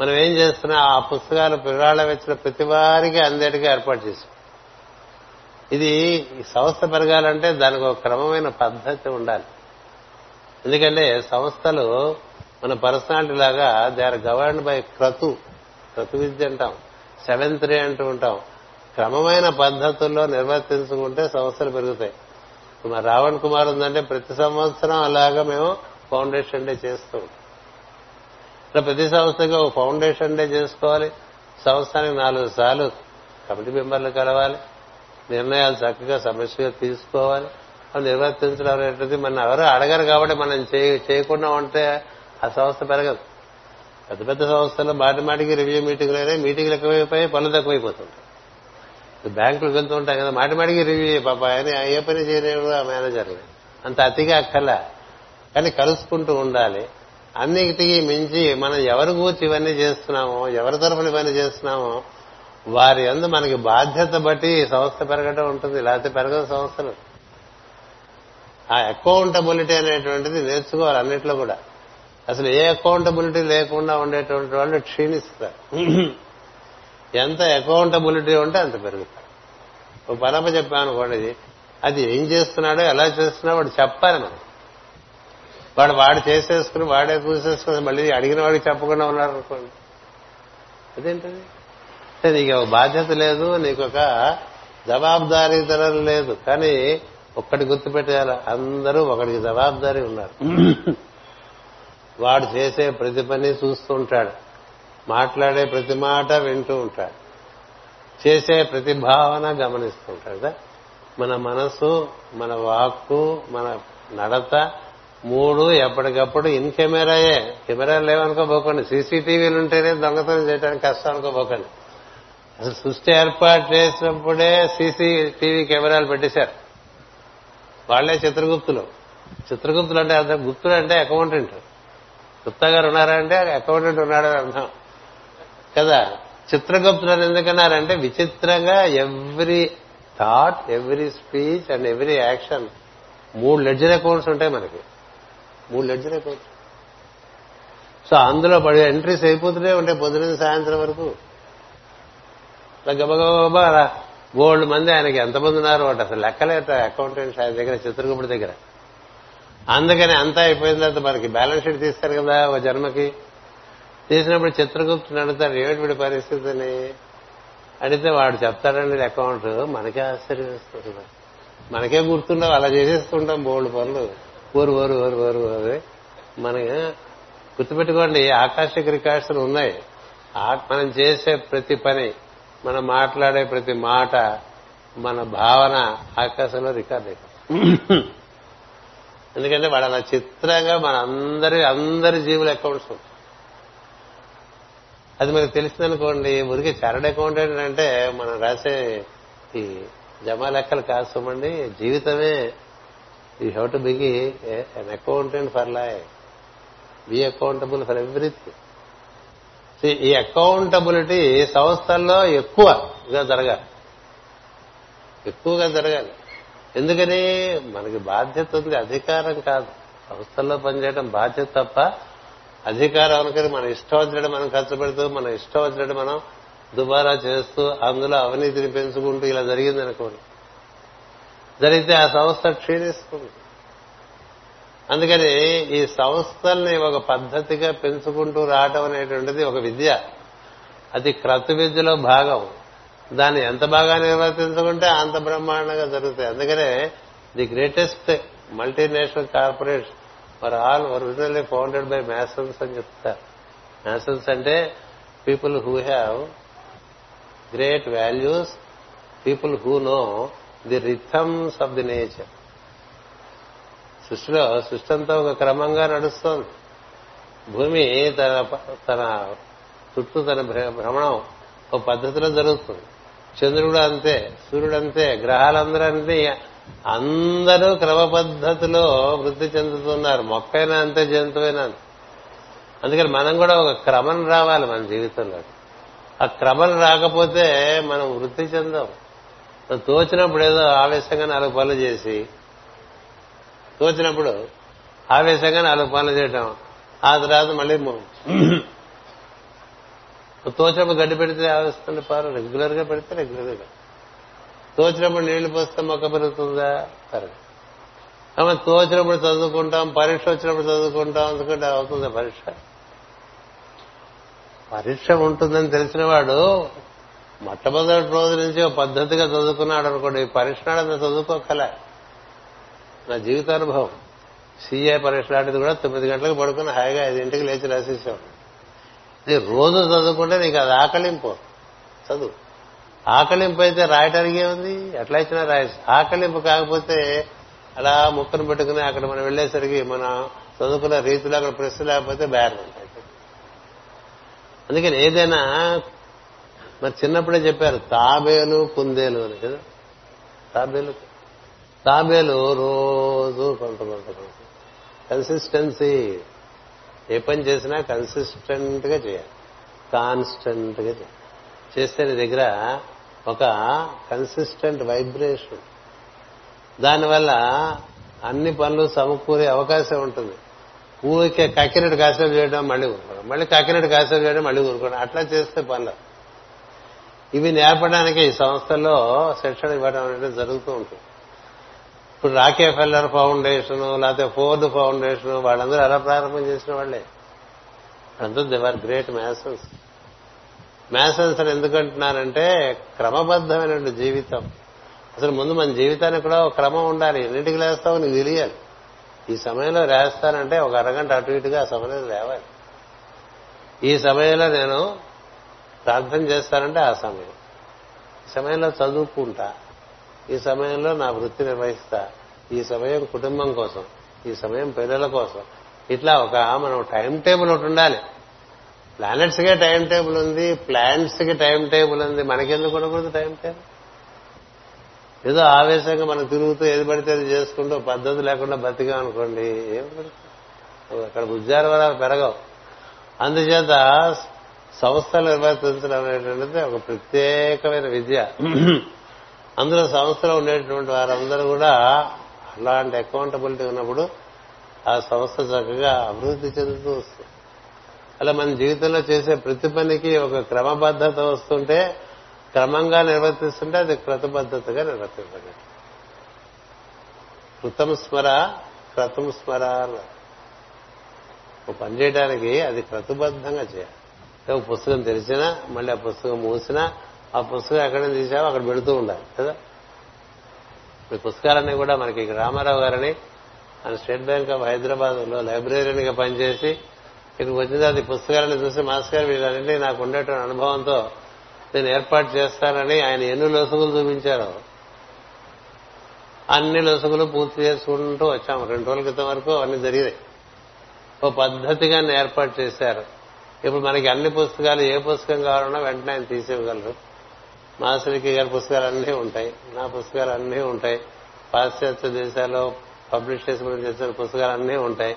మనం ఏం చేస్తున్నాం ఆ పుస్తకాలు పిల్లాళ్ళ వచ్చిన ప్రతి వారికి అందేటిగా ఏర్పాటు చేసాం ఇది ఈ సంస్థ పెరగాలంటే దానికి ఒక క్రమమైన పద్ధతి ఉండాలి. ఎందుకంటే సంస్థలు మన పర్సనాలిటీ లాగా దే ఆర్ గవర్న్డ్ బై క్రతు. క్రతు విద్య అంటాం. సెవెంత్ త్రీ అంటూ ఉంటాం. క్రమమైన పద్ధతుల్లో నిర్వర్తించుకుంటే సంస్థలు పెరుగుతాయి. మా రావణ్ కుమార్ ఉందంటే ప్రతి సంవత్సరం అలాగా మేము ఫౌండేషన్ డే చేస్తూ ఉంటాం. ఇట్లా ప్రతి సంస్థకి ఒక ఫౌండేషన్ డే చేసుకోవాలి. సంవత్సరానికి నాలుగు సార్లు కమిటీ మెంబర్లు కలవాలి. నిర్ణయాలు చక్కగా సమస్యగా తీసుకోవాలి. అవి నిర్వర్తించడం అనేటువంటిది మన ఎవరు అడగరు కాబట్టి మనం చేయ- చేయకుండా ఉంటే ఆ సంస్థ పెరగదు. పెద్ద పెద్ద సంస్థల్లో మాటి మాటికి రివ్యూ మీటింగ్లు అయినా మీటింగ్లు ఎక్కువైపోయి పనులు తక్కువైపోతుంటాయి. బ్యాంకులకు వెళ్తూ ఉంటాయి కదా మాటి మాటికి రివ్యూ పాప ఆయన ఏ పని చేయలేడు ఆ మేనేజర్ అంత అతిగా అక్కర్లా కానీ కలుసుకుంటూ ఉండాలి. అన్నిటికీ మించి మనం ఎవరి గూర్చి ఇవన్నీ చేస్తున్నామో ఎవరి తరఫున ఇవన్నీ చేస్తున్నామో వారి అందు మనకి బాధ్యత బట్టి సంస్థ పెరగటం ఉంటుంది లేకపోతే పెరగదు సంస్థలు. ఆ అకౌంటబిలిటీ అనేటువంటిది నేర్చుకోవాలి అన్నిట్లో కూడా. అసలు ఏ అకౌంటబిలిటీ లేకుండా ఉండేటువంటి వాళ్ళు క్షీణిస్తారు. ఎంత అకౌంటబిలిటీ ఉంటే అంత పెరుగుతారు. ఓ పరమ చెప్పాను అనుకోండి అది ఏం చేస్తున్నాడో ఎలా చేస్తున్నాడో వాడు చెప్పాలి మనం వాడు వాడు చేసేసుకుని వాడే పూసేసుకుని మళ్ళీ అడిగిన వాడికి చెప్పకుండా ఉన్నారు అనుకోండి. అదేంటది? అంటే నీకు ఒక బాధ్యత లేదు నీకు ఒక జవాబుదారీతనం లేదు. కానీ ఒక్కటి గుర్తుపెట్టేయాలి అందరూ ఒకడికి జవాబుదారీ ఉన్నారు. వాడు చేసే ప్రతి పని చూస్తూ ఉంటాడు. మాట్లాడే ప్రతి మాట వింటూ ఉంటాడు. చేసే ప్రతి భావన గమనిస్తూ ఉంటాడు. కదా? మన మనసు మన వాక్కు మన నడత మూడు ఎప్పటికప్పుడు ఇన్ కెమెరాయే. కెమెరాలు లేవనుకోబోకండి. సీసీటీవీలు ఉంటేనే దొంగతనం చేయడానికి కష్టం అనుకోబోకండి అసలు సృష్టి ఏర్పాటు చేసినప్పుడే సీసీటీవీ కెమెరాలు పెట్టేశారు. వాళ్ళే చిత్రగుప్తులు. చిత్రగుప్తులు అంటే అర్థం గుప్తులు అంటే అకౌంటెంట్. గుప్తా గారు ఉన్నారా అంటే అకౌంటెంట్ ఉన్నాడని అర్థం. కదా? చిత్రగుప్తులు అని ఎందుకన్నారంటే విచిత్రంగా every thought every speech and every action మూడు లెడ్జర్ అకౌంట్స్ ఉంటాయి మనకి. మూడు లెడ్జర్ అయిపోతుంది సో అందులో పడి ఎంట్రీస్ అయిపోతూనే ఉంటాయి పొద్దున సాయంత్రం వరకు. గబగబా గోల్డ్ మంది ఆయనకి ఎంతమంది ఉన్నారు అంటే అసలు లెక్కలేట అకౌంటెంట్స్ ఆయన దగ్గర చిత్రగుప్తుడి దగ్గర. అందుకని అంతా అయిపోయిన తర్వాత మనకి బ్యాలెన్స్ షీట్ తీస్తారు కదా ఒక జన్మకి. తీసినప్పుడు చిత్రగుప్తుని అడుగుతారు ఏమిటి వీడి పరిస్థితి అని అడిగితే వాడు చెప్తాడండి అకౌంట్ మనకే ఆశ్చర్యం మనకే గుర్తుండవు అలా చేసేస్తుంటాం బోల్డ్ పనులు. ఊరు ఊరు ఊరు ఊరు ఊరు మన గుర్తుపెట్టుకోండి ఆకాశిక రికార్డ్స్ ఉన్నాయి. మనం చేసే ప్రతి పని మనం మాట్లాడే ప్రతి మాట మన భావన ఆకాశంలో రికార్డ్ అయిపోతుంది. ఎందుకంటే వాడు అలా చిత్రంగా మన అందరి అందరి జీవుల అకౌంట్స్ అది మనకు తెలిసిందనుకోండి మురికి చార్టెడ్ అకౌంట్ ఏంటంటే మనం రాసే ఈ జమా లెక్కలు కాదు జీవితమే you have to be an accountant for life be accountable for everything ఈ అకౌంటబిలిటీ సంస్థల్లో ఎక్కువగా జరగాలి. ఎక్కువగా జరగాలి. ఎందుకని? మనకి బాధ్యత ఉంది అధికారం కాదు. సంస్థల్లో పనిచేయడం బాధ్యత తప్ప అధికారం అనుకుని మన ఇష్టం వచ్చినట్టు మనం ఖర్చు పెడుతూ మన ఇష్టం వచ్చినట్టు మనం దుబారా చేస్తూ అందులో అవినీతిని పెంచుకుంటూ ఇలా జరిగింది అనుకోండి జరిగితే ఆ సంస్థ క్షీణిస్తుంది. అందుకని ఈ సంస్థల్ని ఒక పద్ధతిగా పెంచుకుంటూ రావటం అనేటువంటిది ఒక విద్య. అది క్రతు విద్యలో భాగం. దాన్ని ఎంత బాగా నిర్వర్తించుకుంటే అంత బ్రహ్మాండంగా జరుగుతాయి. అందుకనే the greatest multinational corporation for all originally founded by masons అని చెప్తారు. మ్యాసన్స్ అంటే people who have great values people who know the rhythms of the nature. సృష్టిలో సృష్టి అంతా ఒక క్రమంగా నడుస్తోంది. భూమి తన తన చుట్టూ తన భ్రమణం ఒక పద్ధతిలో జరుగుతుంది. చంద్రుడు అంతే సూర్యుడు అంతే గ్రహాలందరూ అంతే. అందరూ క్రమ పద్ధతిలో వృద్ధి చెందుతున్నారు. మొక్కైనా అంతే జంతువైనా అంతే. అందుకని మనం కూడా ఒక క్రమం రావాలి మన జీవితంలో ఆ క్రమం రాకపోతే మనం వృద్ధి చెందాం తోచినప్పుడు ఏదో ఆవేశంగా నాలుగు పనులు చేసి తోచినప్పుడు ఆవేశంగా నాలుగు పనులు చేయటం ఆ తర్వాత మళ్ళీ తోచినప్పుడు గడ్డి పెడితే ఆవేస్తుంది పారు రెగ్యులర్గా పెడితే రెగ్యులర్గా తోచినప్పుడు నీళ్ళు పోస్తే మొక్క పెరుగుతుందా? పెరగదు. తోచినప్పుడు చదువుకుంటాం పరీక్ష వచ్చినప్పుడు చదువుకుంటాం ఎందుకంటే అవుతుందా పరీక్ష? పరీక్ష ఉంటుందని తెలిసిన వాడు మొట్టమొదటి రోజు నుంచి ఒక పద్ధతిగా చదువుకున్నాడు అనుకోండి. పరీక్ష నాడు చదువుకోకలే. నా జీవితానుభవం. సీఏ పరీక్ష లాంటిది కూడా తొమ్మిది గంటలకు పడుకుని హాయిగా ఐదింటికి లేచి రాసేసాం ఇది రోజు చదువుకుంటే నీకు అది ఆకలింపు. చదువు. ఆకలింపు అయితే రాయటానికి ఏముంది? ఎట్లా ఇచ్చినా రాయచ్చు. ఆకలింపు కాకపోతే అలా ముక్కను పెట్టుకుని అక్కడ మనం వెళ్ళేసరికి మనం చదువుకున్న రీతిలో అక్కడ ప్రశ్న లేకపోతే బేరం ఉంటాయి అందుకని ఏదైనా మరి చిన్నప్పుడే చెప్పారు తాబేలు కుందేలు అని కదా? తాబేలు తాబేలు రోజు కొంత కొంత కొంత. కన్సిస్టెన్సీ ఏ పని చేసినా కన్సిస్టెంట్గా చేయాలి. కాన్స్టెంట్గా చేయాలి. చేస్తే నీ దగ్గర ఒక కన్సిస్టెంట్ వైబ్రేషన్ దానివల్ల అన్ని పనులు సమకూరే అవకాశం ఉంటుంది. ఊరికే కక్కినట్టు కాసేపు చేయడం మళ్ళీ ఊరుకోవడం మళ్ళీ కక్కినట్టు కాసేపు చేయడం మళ్ళీ ఊరుకోవడం. అట్లా చేస్తే పనులు. ఇవి నేర్పడానికి ఈ సంస్థల్లో శిక్షణ ఇవ్వడం అనేది జరుగుతూ ఉంటుంది. ఇప్పుడు రాకే ఫెల్లర్ ఫౌండేషన్ లేకపోతే ఫోర్డ్ ఫౌండేషన్ వాళ్ళందరూ ఎలా ప్రారంభం చేసిన వాళ్ళే? అందరూ దేవర్ గ్రేట్ మ్యాసన్స్ మ్యాసన్స్ అని ఎందుకంటున్నారంటే క్రమబద్ధమైనటువంటి జీవితం. అసలు ముందు మన జీవితానికి కూడా ఒక క్రమం ఉండాలి. ఎన్నింటికి లేస్తావు నీకు తెలియాలి. ఈ సమయంలో లేస్తానంటే ఒక అరగంట అటు ఇటుగా ఆ సమయంలో లేవాలి. ఈ సమయంలో నేను ప్రార్థన చేస్తానంటే ఆ సమయం. ఈ సమయంలో చదువుకుంటా. ఈ సమయంలో నా వృత్తి నిర్వహిస్తా. ఈ సమయం కుటుంబం కోసం. ఈ సమయం పిల్లల కోసం. ఇట్లా ఒక మనం టైం టేబుల్ ఒకటి ఉండాలి. ప్లానెట్స్ కే టైం టేబుల్ ఉంది ప్లాంట్స్కి టైం టేబుల్ ఉంది. మనకెందుకు ఉండకూడదు టైం టేబుల్? ఏదో ఆవేశంగా మనం తిరుగుతూ ఏది పడితే అది చేసుకుంటూ పద్ధతి లేకుండా బతికాం అనుకోండి ఏం అక్కడ ఉద్యానవనాలు పెరగవు. అందుచేత సంస్థలు నిర్వర్తించడం అనేటువంటిది ఒక ప్రత్యేకమైన విద్య. అందులో సంస్థలో ఉండేటువంటి వారందరూ కూడా అలాంటి అకౌంటబిలిటీ ఉన్నప్పుడు ఆ సంస్థ చక్కగా అభివృద్ధి చెందుతూ వస్తుంది. అలా మన జీవితంలో చేసే ప్రతి పనికి ఒక క్రమబద్ధత వస్తుంటే క్రమంగా నిర్వర్తిస్తుంటే అది క్రతబద్ధతగా నిర్వర్తించండి కృతం స్మర క్రతం స్మర పని చేయడానికి అది క్రతుబద్ధంగా చేయాలి. ఒక పుస్తకం తెరిచినా మళ్ళీ ఆ పుస్తకం మూసినా ఆ పుస్తకం ఎక్కడ తీసావో? అక్కడ పెడుతూ ఉండాలి కదా? ఈ పుస్తకాలన్నీ కూడా మనకి రామారావు గారని ఆయన స్టేట్ బ్యాంక్ ఆఫ్ హైదరాబాద్లో లైబ్రరీగా పనిచేసి ఇక్కడికి వచ్చిన తర్వాత ఈ పుస్తకాలను చూసి మాస్ గారు నాకు ఉండేటువంటి అనుభవంతో నేను ఏర్పాటు చేస్తానని ఆయన ఎన్ని లొసుగులు చూపించారో అన్ని లొసుగులు పూర్తి చేసుకుంటూ వచ్చాము. రెండు రోజుల క్రితం వరకు అన్ని జరిగినాయి ఓ పద్ధతిగా ఏర్పాటు చేశారు. ఇప్పుడు మనకి అన్ని పుస్తకాలు ఏ పుస్తకం కావాలన్నా వెంటనే ఆయన తీసివ్వగలరు. మాసరికి గారి పుస్తకాలు అన్నీ ఉంటాయి నా పుస్తకాలు అన్నీ ఉంటాయి. పాశ్చాత్య దేశాల్లో పబ్లిష్ చేసి చేసిన పుస్తకాలు అన్నీ ఉంటాయి.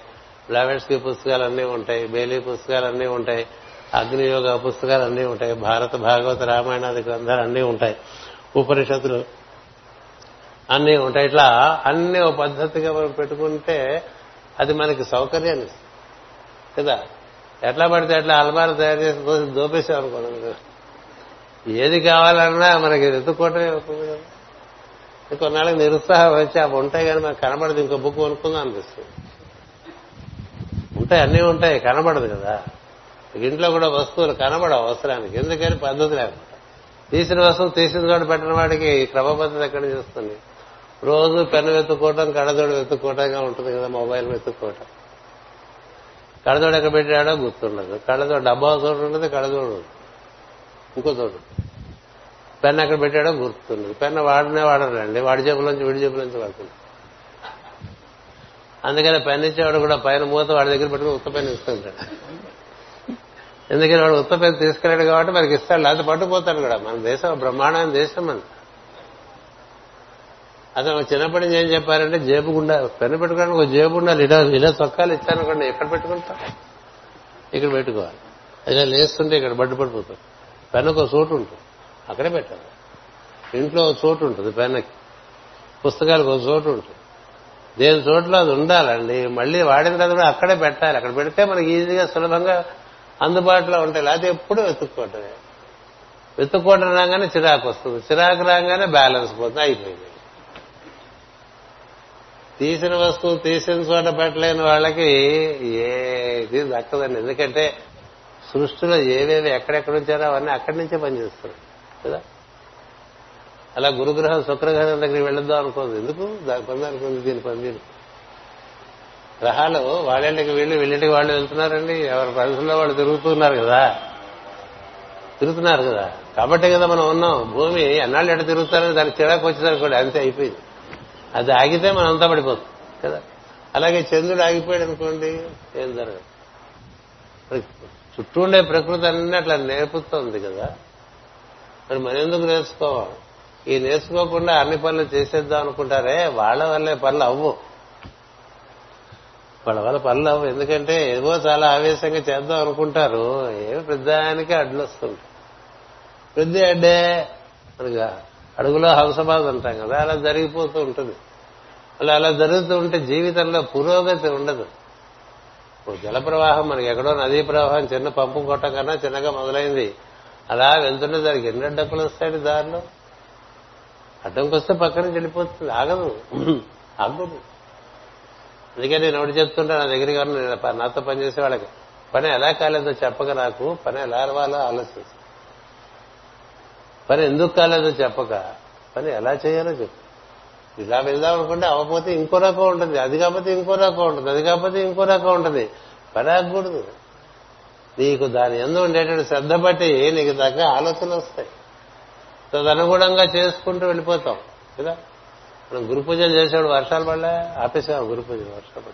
బ్లావెట్స్కి పుస్తకాలు అన్నీ ఉంటాయి బేలీ పుస్తకాలు అన్నీ ఉంటాయి అగ్నియోగ పుస్తకాలు అన్నీ ఉంటాయి భారత భాగవత రామాయణాది గ్రంథాలు అన్నీ ఉంటాయి ఉపనిషత్తులు అన్నీ ఉంటాయి. ఇట్లా అన్ని ఒక పద్ధతిగా మనం పెట్టుకుంటే అది మనకి సౌకర్యాన్ని ఇస్తుంది. కదా? ఎట్లా పడితే ఎట్లా అలమార తయారు చేసి దోసి దోపేసాం అనుకోండి ఏది కావాలన్నా మనకి వెతుక్కోవటమే అవుతుంది కొన్నాళ్ళకి నిరుత్సాహం వచ్చి అవి ఉంటాయి కానీ మనకు కనబడదు. ఇంకో బుక్ కొనుక్కుందాం అనిపిస్తుంది. ఉంటాయి అన్నీ ఉంటాయి కనబడదు కదా. ఇంట్లో కూడా వస్తువులు కనబడవు అవసరానికి. ఎందుకని? పద్ధతి లేకుండా తీసిన వస్తువు తీసిన చోట పెట్టిన వాడికి క్రమబద్ధత ఎక్కడ చేస్తుంది? రోజు పెన్ను వెతుక్కోవటం కడదోడు వెతుక్కోవటంగా ఉంటుంది కదా మొబైల్ వెతుక్కోవటం. కడదోడు ఎక్కడ పెట్టాడో గుర్తుండదు. కడదోడు డబ్బా చోటు ఉండదు కడదోడు ఇంకో చోటు. పెన్ను ఎక్కడ పెట్టాడో గుర్తుండదు. పెన్ను వాడనే వాడరండి. వాడి జేబులోంచి వీడి జేబులోంచి వాడుతుంది అందుకని పెన్ ఇచ్చేవాడు కూడా పైన మూత వాడి దగ్గర పెట్టుకుని ఉత్త పెన్ ఇస్తుంటాడు ఎందుకని వాడు ఉత్పత్తి తీసుకెళ్ళాడు కాబట్టి మనకి ఇస్తాడు. లేకపోతే పట్టుకుపోతాడు కూడా. మన దేశం బ్రహ్మాండమైన దేశం మన అతను చిన్నప్పటి నుంచి ఏం చెప్పారంటే జేబు గుండా పెన్ను పెట్టుకోవడానికి ఒక జేబు ఉండాలి ఇలా ఇలా చొక్కాలు ఇచ్చానుకోండి ఎక్కడ పెట్టుకుంటా? ఇక్కడ పెట్టుకోవాలి. ఇలా లేస్తుంటే ఇక్కడ బడ్డు పడిపోతుంది. పెన్నుకు ఒక చోటు ఉంటుంది. అక్కడే పెట్టాలి. ఇంట్లో ఒక చోటు ఉంటుంది పెన్నకి. పుస్తకాలకు ఒక చోటు ఉంటుంది. దేని చోట్ల అది ఉండాలండి? మళ్ళీ వాడిన తర్వాత కూడా అక్కడే పెట్టాలి. అక్కడ పెడితే మనకి ఈజీగా సులభంగా అందుబాటులో ఉంటాయి. లేకపోతే ఎప్పుడూ వెతుక్కోవటమే. వెతుక్కోవటం రాగానే చిరాకు వస్తుంది. చిరాకు రాగానే బ్యాలెన్స్ పోతుంది. అయిపోయింది. తీసిన వస్తువు తీసిన చోట పెట్టలేని వాళ్ళకి ఏది దక్కదండి. ఎందుకంటే సృష్టిలో ఏవేవి ఎక్కడెక్కడ ఉంచారో అవన్నీ అక్కడి నుంచే పనిచేస్తారు కదా? అలా గురుగ్రహం శుక్రగ్రహం దగ్గరికి వెళ్ళొద్దాం అనుకోదు. ఎందుకు? దాని పని అనుకుంది దీని పని దీని. గ్రహాలు వాళ్ళింటికి వీళ్ళు వీళ్ళింటికి వాళ్ళు వెళ్తున్నారండి. ఎవరి పరిస్థితుల్లో వాళ్ళు తిరుగుతున్నారు కదా? తిరుగుతున్నారు కదా? కాబట్టి కదా మనం ఉన్నాం. భూమి ఎన్నాళ్ళు ఎట తిరుగుతారని దానికి చిరాకు వచ్చేసరికి అంతే అయిపోయింది. అది ఆగితే మనం అంతా పడిపోతుంది కదా? అలాగే చంద్రుడు ఆగిపోయాడు అనుకోండి ఏం జరగదు. చుట్టూ ఉండే ప్రకృతి అన్ని అట్లా నేర్పుతోంది కదా? మరి మనం ఎందుకు నేర్చుకోవాలి? ఈ నేర్చుకోకుండా అన్ని పనులు చేసేద్దాం అనుకుంటారే వాళ్ళ వల్లే పనులు అవ్వు. వాళ్ళ వల్ల పనులు అవ్వు. ఎందుకంటే ఏదో చాలా ఆవేశంగా చేద్దాం అనుకుంటారు ఏమి పెద్దానికి అడ్లు వస్తుంది పెద్ద అడ్డే అనగా అడుగులో హంసబాద్ అంటాం కదా అలా జరిగిపోతూ ఉంటుంది. అలా అలా జరుగుతూ ఉంటే జీవితంలో పురోగతి ఉండదు. జల ప్రవాహం మనకి ఎక్కడో నదీ ప్రవాహం చిన్న పంపు కొట్టం కన్నా చిన్నగా మొదలైంది. అలా వెళ్తుంటే దానికి ఎన్ని డబ్బులు వస్తాయండి దారిలో? అడ్డంకొస్తే పక్కన వెళ్ళిపోతుంది. ఆగదు. ఆగదు. అందుకే నేను ఒకటి చెప్తుంటా నా దగ్గరికి నాతో పనిచేసే వాళ్ళకి పని ఎలా కాలేదో చెప్పక నాకు పని ఎలా అరవాలో ఆలోచిస్తాను పని ఎందుకు కాలేదో చెప్పక. పని ఎలా చేయాలో చెప్పు. ఇలా వెళ్దాం అనుకుంటే అవ్వకపోతే ఇంకో రకం ఉంటుంది. అది కాకపోతే ఇంకో రకం ఉంటుంది. అది కాకపోతే ఇంకో రకం ఉంటుంది. పని ఆగకూడదు. నీకు దాని ఎందు ఉండేటువంటి శ్రద్ధ బట్టి నీకు తగ్గ ఆలోచనలు వస్తాయి. తదనుగుణంగా చేసుకుంటూ వెళ్ళిపోతాం. కదా? మనం గురు పూజలు చేసేవాడు వర్షాలు పడలే ఆపేసాం గురు పూజలు వర్షాలు పడ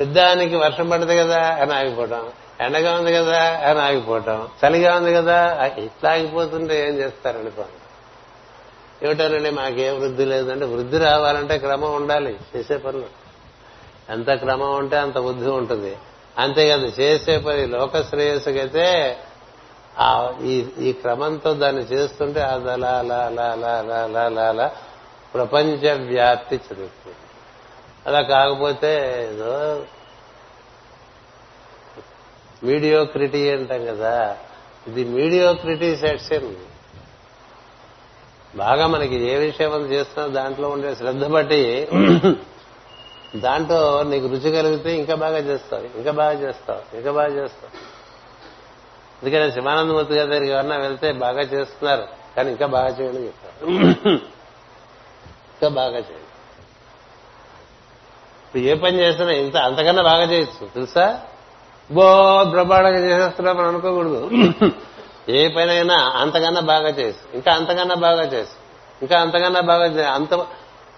యుద్ధానికి వర్షం పడదు కదా అని ఆగిపోవడం ఎండగా ఉంది కదా అని ఆగిపోవటం చలిగా ఉంది కదా ఇట్లా ఆగిపోతుంటే ఏం చేస్తారండి పని ఏమిటోనండి మాకేం వృద్ధి లేదంటే వృద్ధి రావాలంటే క్రమం ఉండాలి చేసే పనులు. ఎంత క్రమం ఉంటే అంత బుద్ధి ఉంటుంది. అంతేకాదు చేసే పని లోక శ్రేయస్సుకైతే ఈ క్రమంతో దాన్ని చేస్తుంటే అది అలా అలా అలా అలా అలా అలా అలా అలా ప్రపంచ వ్యాప్తి చదువుతుంది అలా కాకపోతే ఏదో మీడియోక్రిటీ అంటాం కదా. ఇది మీడియోక్రిటీ సెక్షన్. బాగా మనకి ఏ విషయం చేస్తున్నా దాంట్లో ఉండే శ్రద్ధ బట్టి దాంట్లో నీకు రుచి కలిగితే ఇంకా బాగా చేస్తావు ఇంకా బాగా చేస్తావు ఇంకా బాగా చేస్తావు. అందుకని శివానందమూర్తి గారి దగ్గరికి ఎవరన్నా వెళ్తే బాగా చేస్తున్నారు కానీ ఇంకా బాగా చేయండి చెప్తారు ఇంకా బాగా చేయండి. ఇప్పుడు ఏ పని చేస్తున్నా ఇంత అంతకన్నా బాగా చేయొచ్చు తెలుసా? బో బ్రహ్మాండంగా చేసేస్తున్నా మనం అనుకోకూడదు. ఏ పనైనా అంతకన్నా బాగా చేసు. ఇంకా అంతకన్నా బాగా చేసు. ఇంకా అంతకన్నా బాగా అంత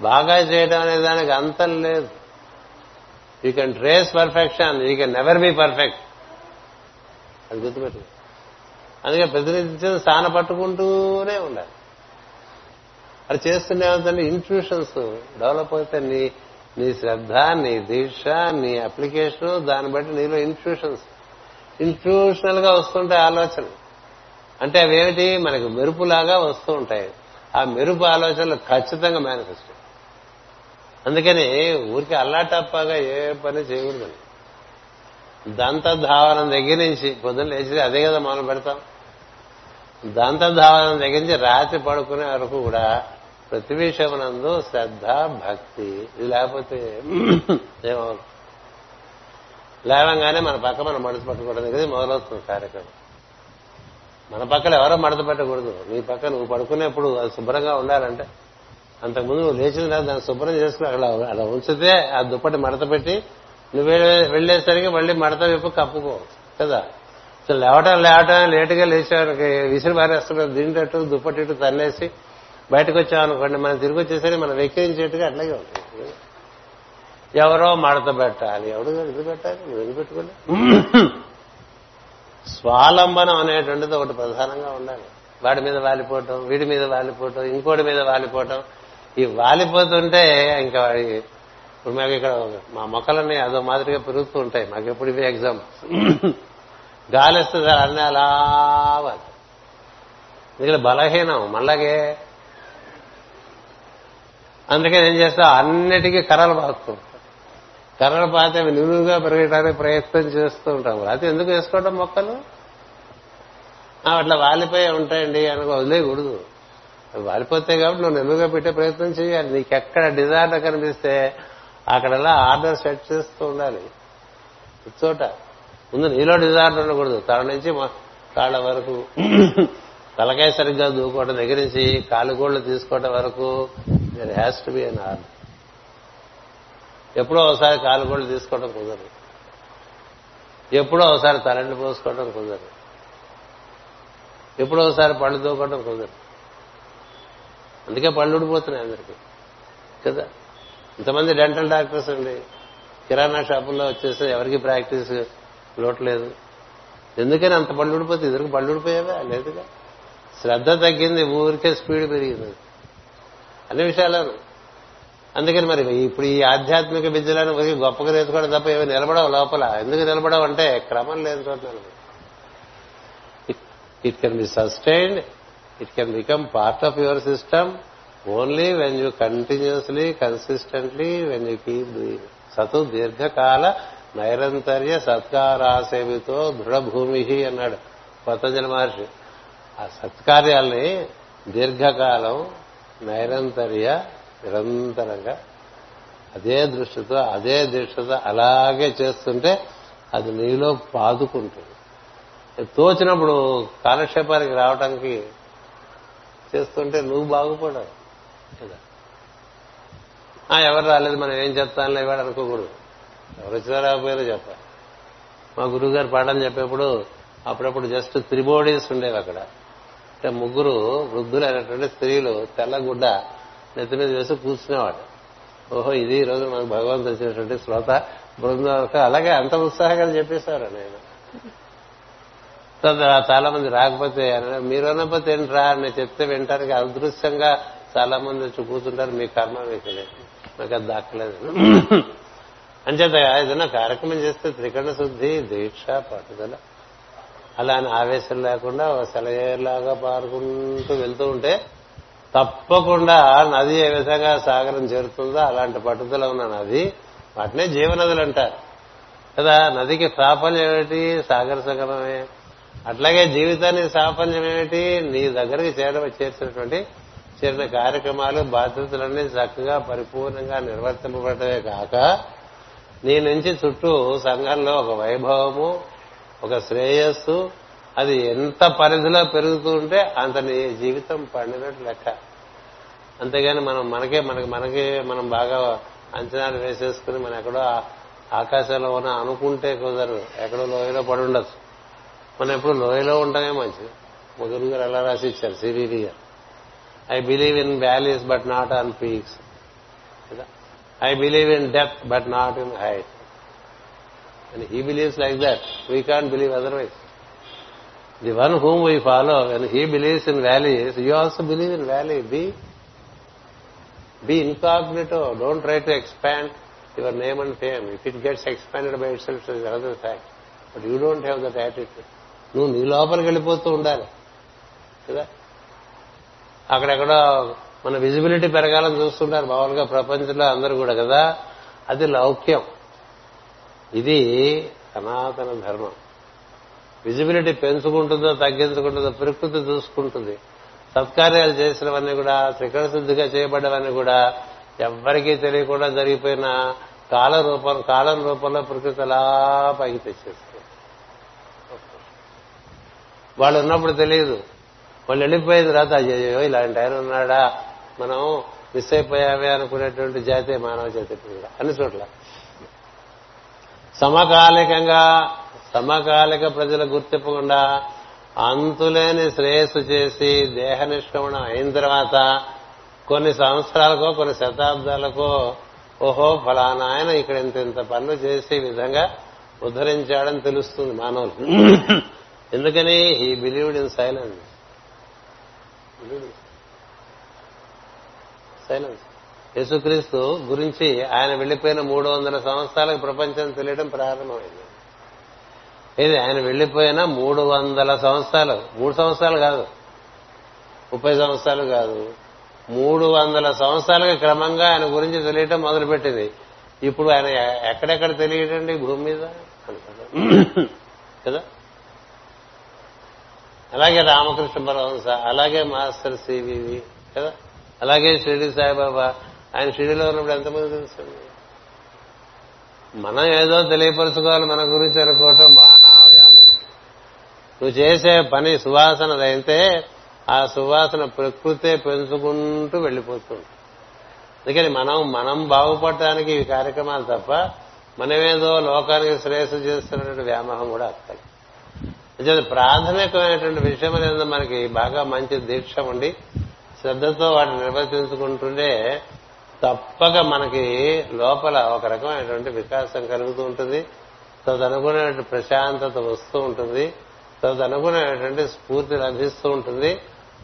బాగా చేయడం అనే దానికి అంతం లేదు. You can trace perfection you can never be perfect అది గుర్తుపెట్టు అందుకే ప్రతినిత్యం స్థాన పట్టుకుంటూనే ఉండాలి. అది ఉందంటే ఇన్స్టిట్యూషన్స్ డెవలప్ అవుతే నీ నీ శ్రద్ధ నీ దీక్ష నీ అప్లికేషన్ దాన్ని బట్టి నీలో ఇన్ఫ్యూషన్స్. ఇన్ఫ్యూషనల్గా వస్తుంటాయి ఆలోచన అంటే అవేమిటి? మనకు మెరుపులాగా వస్తూ ఉంటాయి. ఆ మెరుపు ఆలోచనలు ఖచ్చితంగా మేనిఫెస్ట్ అందుకని ఊరికి అల్లాటప్పగా ఏ పని చేయకూడదు. దంతధావనం దగ్గర నుంచి పొద్దున్న లేచి అదే కదా మనం పెడతాం. దంతధావనం దగ్గర నుంచి రాత్రి పడుకునే వరకు కూడా ప్రతి విషయమునందు శ్రద్ధ భక్తి ఇది లేకపోతే ఏమవుతుంది లేవంగానే మన పక్క మనం మడత పట్టకూడదు కదా మొదలవుతుంది కార్యక్రమం. మన పక్కన ఎవరో మడత పెట్టకూడదు. నీ పక్క నువ్వు పడుకునేప్పుడు అది శుభ్రంగా ఉండాలంటే అంతకుముందు నువ్వు లేచిన తర్వాత దాన్ని శుభ్రం చేసుకుని అలా అలా ఉంచితే ఆ దుప్పటి మడత పెట్టి నువ్వు వెళ్ళేసరికి మళ్ళీ మడత వైపు కప్పుకో కదా? లేవటం లేవటం లేటుగా లేచేవారికి విసిరి మారేస్తున్నారు దీంటట్టు దుప్పటి ఇటు తన్నేసి బయటకు వచ్చామనుకోండి మనం తిరిగి వచ్చేసరికి మనం వెక్కిరించేట్టుగా అట్లాగే ఉంటుంది. ఎవరో మడత పెట్టాలి. ఎవడు ఎందుకు పెట్టాలి? నువ్వు పెట్టుకోలే? స్వాలంబనం అనేటువంటిది ఒకటి ప్రధానంగా ఉండాలి. వాడి మీద వాలిపోవటం వీడి మీద వాలిపోవటం ఇంకోటి మీద వాలిపోవటం. ఈ వాలిపోతుంటే ఇంకా వాడి ఇప్పుడు మాకు ఇక్కడ మా మొక్కలన్నీ అదో మాదిరిగా పెరుగుతూ ఉంటాయి. మాకు ఎప్పుడు ఇవే ఎగ్జాంపుల్స్ గాలిస్తే అన్నీ అలా. మిగిలిన బలహీనం. మళ్ళాగే అందుకని ఏం చేస్తావు అన్నిటికీ కర్రలు పాకుతాం కర్రలు పాతే నిలువుగా పెరగడానికి ప్రయత్నం చేస్తూ ఉంటాం. అది ఎందుకు వేసుకోవడం మొక్కలు? అట్లా వాలిపోయి ఉంటాయండి అని వదిలేయకూడదు. వాలిపోతే వాలిపోతాయి కాబట్టి నువ్వు నిలువుగా పెట్టే ప్రయత్నం చేయాలి. నీకెక్కడ డిజార్డర్ కనిపిస్తే అక్కడలా ఆర్డర్ సెట్ చేస్తూ ఉండాలి. చోట ముందు నీలో డిజార్డర్ ఉండకూడదు. తన నుంచి మా- కాళ్ళ వరకు. తలకాయ సరిగ్గా దూకోవడం దగ్గర నుంచి కాలుగోళ్ళు తీసుకోవడం వరకు. There has to be an order ఎప్పుడో ఒకసారి కాలుగోళ్ళు తీసుకోవడం కుదరదు. ఎప్పుడో ఒకసారి తలండి పోసుకోవడం కుదరదు. ఎప్పుడో ఒకసారి పళ్ళు దూకోవడం కుదరదు. అందుకే పళ్ళు ఊడిపోతున్నాయి అందరికీ. కదా? ఇంతమంది డెంటల్ డాక్టర్స్ అండి. కిరాణా షాపుల్లో వచ్చేసి ఎవరికి ప్రాక్టీస్ లోట్లేదు ఎందుకని అంత పళ్ళు ఊడిపోతే ఇద్దరికి పళ్ళు ఊడిపోయావా? లేదుగా. శ్రద్ధ తగ్గింది ఊరికే స్పీడ్ పెరిగింది. అన్ని విషయాల్లోనూ అందుకని మరి ఇప్పుడు ఈ ఆధ్యాత్మిక విద్యలను ఊరికి గొప్పగా నేర్చుకోవడం తప్ప ఏమి నిలబడవు లోపల. ఎందుకు నిలబడవు అంటే క్రమం లేదు చోట it can be sustained it can become part of your system only when you continuously consistently when you keep doing సతు దీర్ఘకాల నైరంతర్య సత్కారాసేవితో దృఢభూమి అన్నాడు పతంజలి మహర్షి ఆ సత్కార్యాల్ని దీర్ఘకాలం నైరంతర్య నిరంతరంగా అదే దృష్టితో అదే దృష్టితో అలాగే చేస్తుంటే అది నీలో పాదుకుంటుంది. తోచినప్పుడు కాలక్షేపానికి రావటానికి చేస్తుంటే నువ్వు బాగుపడావు కదా? ఆ, ఎవరు రాలేదు మనం ఏం చెప్తానులే ఇవాడు అనుకోకూడదు. ఎవరు వచ్చినా రాకపోయారో చెప్పాలి. మా గురువుగారు పాఠం చెప్పేప్పుడు అప్పుడప్పుడు జస్ట్ త్రిబోడీస్ ఉండేవి అక్కడ. అంటే ముగ్గురు వృద్ధులైనటువంటి స్త్రీలు తెల్లగుడ్డ నెత్తి మీద వేసి కూర్చునేవాడు ఓహో ఇది ఈ రోజు మనకు భగవంతు వచ్చినటువంటి శ్రోత బృందం అలాగే అంత ఉత్సాహంగా చెప్పేశారు నేను చాలా మంది రాకపోతే మీరు అనకపోతే ఏంట్రా? అని చెప్తే వింటానికి అదృశ్యంగా చాలా మంది వచ్చి కూర్చుంటారు. మీ కర్మ మీకు లేదు. నాకు అది దక్కలేదు. అంచేత ఏదైనా కార్యక్రమం చేస్తే త్రికరణ శుద్ధి దీక్ష పట్టుదల. అలా అని ఆవేశం లేకుండా ఒక సెలయేరులాగా పారుకుంటూ వెళ్తూ ఉంటే తప్పకుండా నది ఏ విధంగా సాగరం చేరుతుందో అలాంటి పట్టుదల ఉన్న నది వాటినే జీవనదులు అంటారు. కదా నదికి సాఫల్యం ఏమిటి? సాగర సగమమే. అట్లాగే జీవితానికి సాఫల్యం ఏమిటి? నీ దగ్గరికి చేరడం చేర్చినటువంటి చేరిన కార్యక్రమాలు బాధ్యతలన్నీ చక్కగా పరిపూర్ణంగా నిర్వర్తింపబడటమే కాక నీ నుంచి చుట్టూ సంఘంలో ఒక వైభవము ఒక శ్రేయస్సు. అది ఎంత పరిధిలో పెరుగుతూ ఉంటే అంత నీ జీవితం పండినట్టు లెక్క. అంతేగాని మనం మనకే మనకి మనకే మనం బాగా అంచనాలు వేసేసుకుని మనం ఎక్కడో ఆకాశంలో ఉన్న అనుకుంటే కుదరదు. ఎక్కడో లోయలో పడి ఉండొచ్చు. మనం ఎప్పుడు లోయలో ఉండమే మంచిది. ముదురు గారు ఎలా రాసి ఇచ్చారు సివివి గారు I believe in valleys but not on peaks I believe in depth but not in height and he believes like that we can't believe otherwise the one whom we follow when he believes in valleys you also believe in valley be be incognito don't try to expand your name and fame if it gets expanded by itself other fact but you don't have that attitude నువ్వు నీ లోపలికి వెళ్ళిపోతూ ఉండాలి. కదా? అక్కడెక్కడో మన visibility పెరగాలని చూస్తుంటారు. మామూలుగా ప్రపంచంలో అందరూ కూడా కదా? అది లౌక్యం. ఇది సనాతన ధర్మం. విజిబిలిటీ పెంచుకుంటుందో తగ్గించుకుంటుందో ప్రకృతి చూసుకుంటుంది. సత్కార్యాలు చేసినవన్నీ కూడా త్రికరణ శుద్ధిగా చేయబడ్డవన్నీ కూడా ఎవ్వరికీ తెలియకుండా జరిగిపోయిన కాల రూపం కాలం రూపంలో ప్రకృతి అలా పైకి తెచ్చేస్తుంది. వాళ్ళు ఉన్నప్పుడు తెలియదు. వాళ్ళు వెళ్ళిపోయిన తర్వాత అయ్యో ఇలాంటి ఆయన ఉన్నాడా? మనం మిస్ అయిపోయామే అనుకునేటువంటి జాతి మానవ జాతి అన్ని చోట్ల. సమకాలికంగా సమకాలిక ప్రజలు గుర్తింపకుండా అంతులేని శ్రేయస్సు చేసి దేహ నిష్క్రమణం అయిన తర్వాత కొన్ని సంవత్సరాలకో కొన్ని శతాబ్దాలకో ఓహో ఫలానా ఆయన ఇక్కడ ఇంత ఇంత పనులు చేసే విధంగా ఉద్ధరించాడని తెలుస్తుంది మానవులు. ఎందుకని? He believed in silence silence Yesukreestu గురించి ఆయన వెళ్ళిపోయిన మూడు వందల సంవత్సరాలకు ప్రపంచం తెలియడం ప్రారంభమైంది. ఇది ఆయన వెళ్ళిపోయిన మూడు వందల సంవత్సరాలు. మూడు సంవత్సరాలు కాదు. ముప్పై సంవత్సరాలు కాదు. మూడు వందల సంవత్సరాలుగా క్రమంగా ఆయన గురించి తెలియటం మొదలుపెట్టింది. ఇప్పుడు ఆయన ఎక్కడెక్కడ తెలియటండి భూమి మీద? కదా? అలాగే రామకృష్ణ పరమహంస అలాగే మాస్టర్ సివివి కదా? అలాగే షిరిడి సాయిబాబా ఆయన షిరిడిలో ఉన్నప్పుడు ఎంతమంది తెలుసండి మనం ఏదో తెలియపరుచుకోవాలి మన గురించి అనుకోవటం మహావ్యామం. నువ్వు చేసే పని సువాసనదైతే ఆ సువాసన ప్రకృతే పెంచుకుంటూ వెళ్ళిపోతుంది. అందుకని మనం మనం బాగుపడటానికి ఈ కార్యక్రమాలు తప్ప మనమేదో లోకానికి శ్రేయస్సు చేస్తున్నటువంటి వ్యామోహం కూడా అక్కర్లేదు నిజంగా ప్రాథమికమైనటువంటి విషయం అనేది మనకి బాగా మంచి దీక్ష ఉండి శ్రద్ధతో వాటిని నిర్వర్తించుకుంటుంటే తప్పక మనకి లోపల ఒక రకమైనటువంటి వికాసం కలుగుతూ ఉంటుంది. తదనుగుణమైన ప్రశాంతత వస్తూ ఉంటుంది. తదనుగుణమైనటువంటి స్ఫూర్తి లభిస్తూ ఉంటుంది.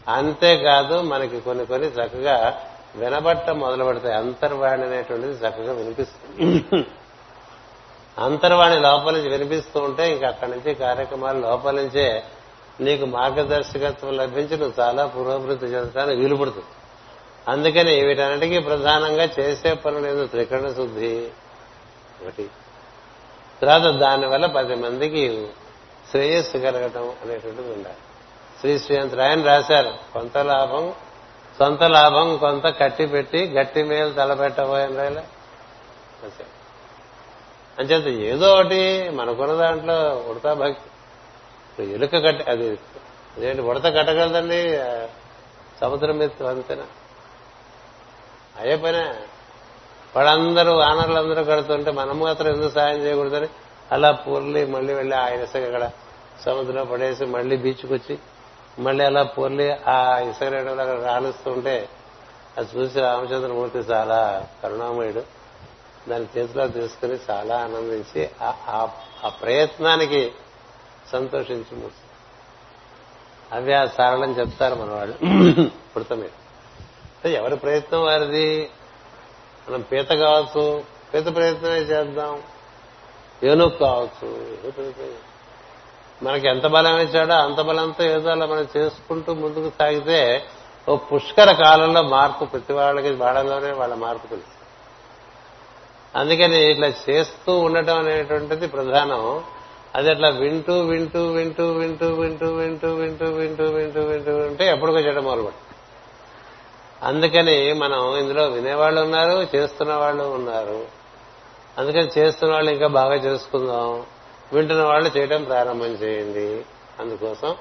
అంతేకాదు మనకి కొన్ని కొన్ని చక్కగా వినబట్ట మొదలు పెడతాయి అంతర్వాణి అనేటువంటిది చక్కగా వినిపిస్తుంది. అంతర్వాణి లోపల నుంచి వినిపిస్తూ ఉంటే ఇంకా అక్కడి నుంచి కార్యక్రమాలు లోపల నుంచే నీకు మార్గదర్శకత్వం లభించి నువ్వు చాలా పురోభివృద్ధి చెందడానికి వీలు పడుతుంది అందుకని వీటన్నిటికీ ప్రధానంగా చేసే పనులు ఏదో త్రికరణ శుద్ధి ఒకటి. తర్వాత దానివల్ల పది మందికి శ్రేయస్సు కలగటం అనేటువంటిది ఉండాలి. శ్రీ శ్రీయంత్రాయన్ రాశారు కొంత లాభం సొంత లాభం కొంత కట్టి పెట్టి గట్టి మేలు తలపెట్టబోయని రాయలే అంచేత ఏదో ఒకటి మనకున్న దాంట్లో ఉడతా భక్తి. ఎలుక కట్టి అది అదేంటి ఉడత కట్టగలదండి సముద్రం మీద అంతేనా? అయ్యే పనే వాళ్ళందరూ వానరులందరూ కడుతుంటే మనం మాత్రం ఎందుకు సాయం చేయకూడదని అలా పూర్లి మళ్ళీ వెళ్ళి ఆ ఇసుక అక్కడ సముద్రం పడేసి మళ్ళీ బీచ్కి వచ్చి మళ్ళీ అలా పూర్లి ఆ ఇసుక అక్కడ రాలుస్తూ ఉంటే అది చూసి రామచంద్రమూర్తి చాలా కరుణామయుడు. దాని చేతిలో తీసుకుని చాలా ఆనందించి ఆ ప్రయత్నానికి సంతోషించి మూర్తి అవి ఆ సారళం చెప్తారు మన వాళ్ళు పుడత అంటే ఎవరి ప్రయత్నం వారిది మనం పీత కావచ్చు పీత ప్రయత్నమే చేద్దాం ఏనుగు కావచ్చు ఏదో ప్రయత్నం మనకి ఎంత బలం ఇచ్చాడో అంత బలంతో ఏదో అలా మనం చేసుకుంటూ ముందుకు సాగితే ఓ పుష్కర కాలంలో మార్పు ప్రతి వాళ్ళకి వాడలోనే వాళ్ళ మార్పు తెలుసు అందుకని ఇట్లా చేస్తూ ఉండటం అనేటువంటిది ప్రధానం అది అట్లా వింటూ వింటూ వింటూ వింటూ వింటూ వింటూ వింటూ వింటూ వింటూ వింటూ వింటే ఎప్పటికో చేయడం మొదలుపెట్టు అందుకని మనం ఇందులో వినేవాళ్ళు ఉన్నారు చేస్తున్న వాళ్ళు ఉన్నారు. అందుకని చేస్తున్న వాళ్ళు ఇంకా బాగా చేసుకుందాం. వింటున్న వాళ్ళు చేయడం ప్రారంభం చేయండి. అందుకోసం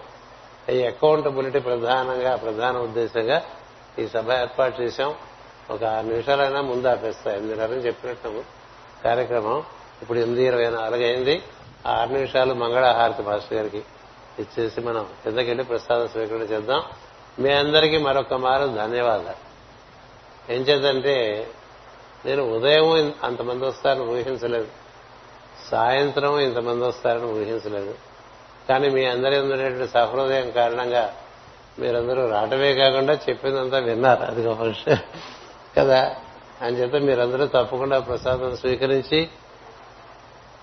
ఈ అకౌంటబిలిటీ ప్రధానంగా ప్రధాన ఉద్దేశంగా ఈ సభ ఏర్పాటు చేశాం. ఒక ఆరు నిమిషాలైనా ముందు ఆపేస్తా. ఎనిమిదిన్నర చెప్పినట్టు కార్యక్రమం ఇప్పుడు ఎనిమిది ఇరవై నాలుగు అయింది. ఆరు నిమిషాలు మంగళహారతి మాస్టర్ గారికి ఇచ్చేసి మనం కిందకెళ్ళి ప్రసాదం స్వీకరణ చేద్దాం. మీ అందరికీ మరొక మారు ధన్యవాదాలు. ఏం చేద్దంటే నేను ఉదయం అంతమంది వస్తారని ఊహించలేదు. సాయంత్రం ఇంతమంది వస్తారని ఊహించలేదు. కానీ మీ అందరి ఉన్నటువంటి సహృదయం కారణంగా మీరందరూ రావటమే కాకుండా చెప్పిందంతా విన్నారు. అది ఒక విషయం. కదా? అని చెప్పి మీరందరూ తప్పకుండా ప్రసాదం స్వీకరించి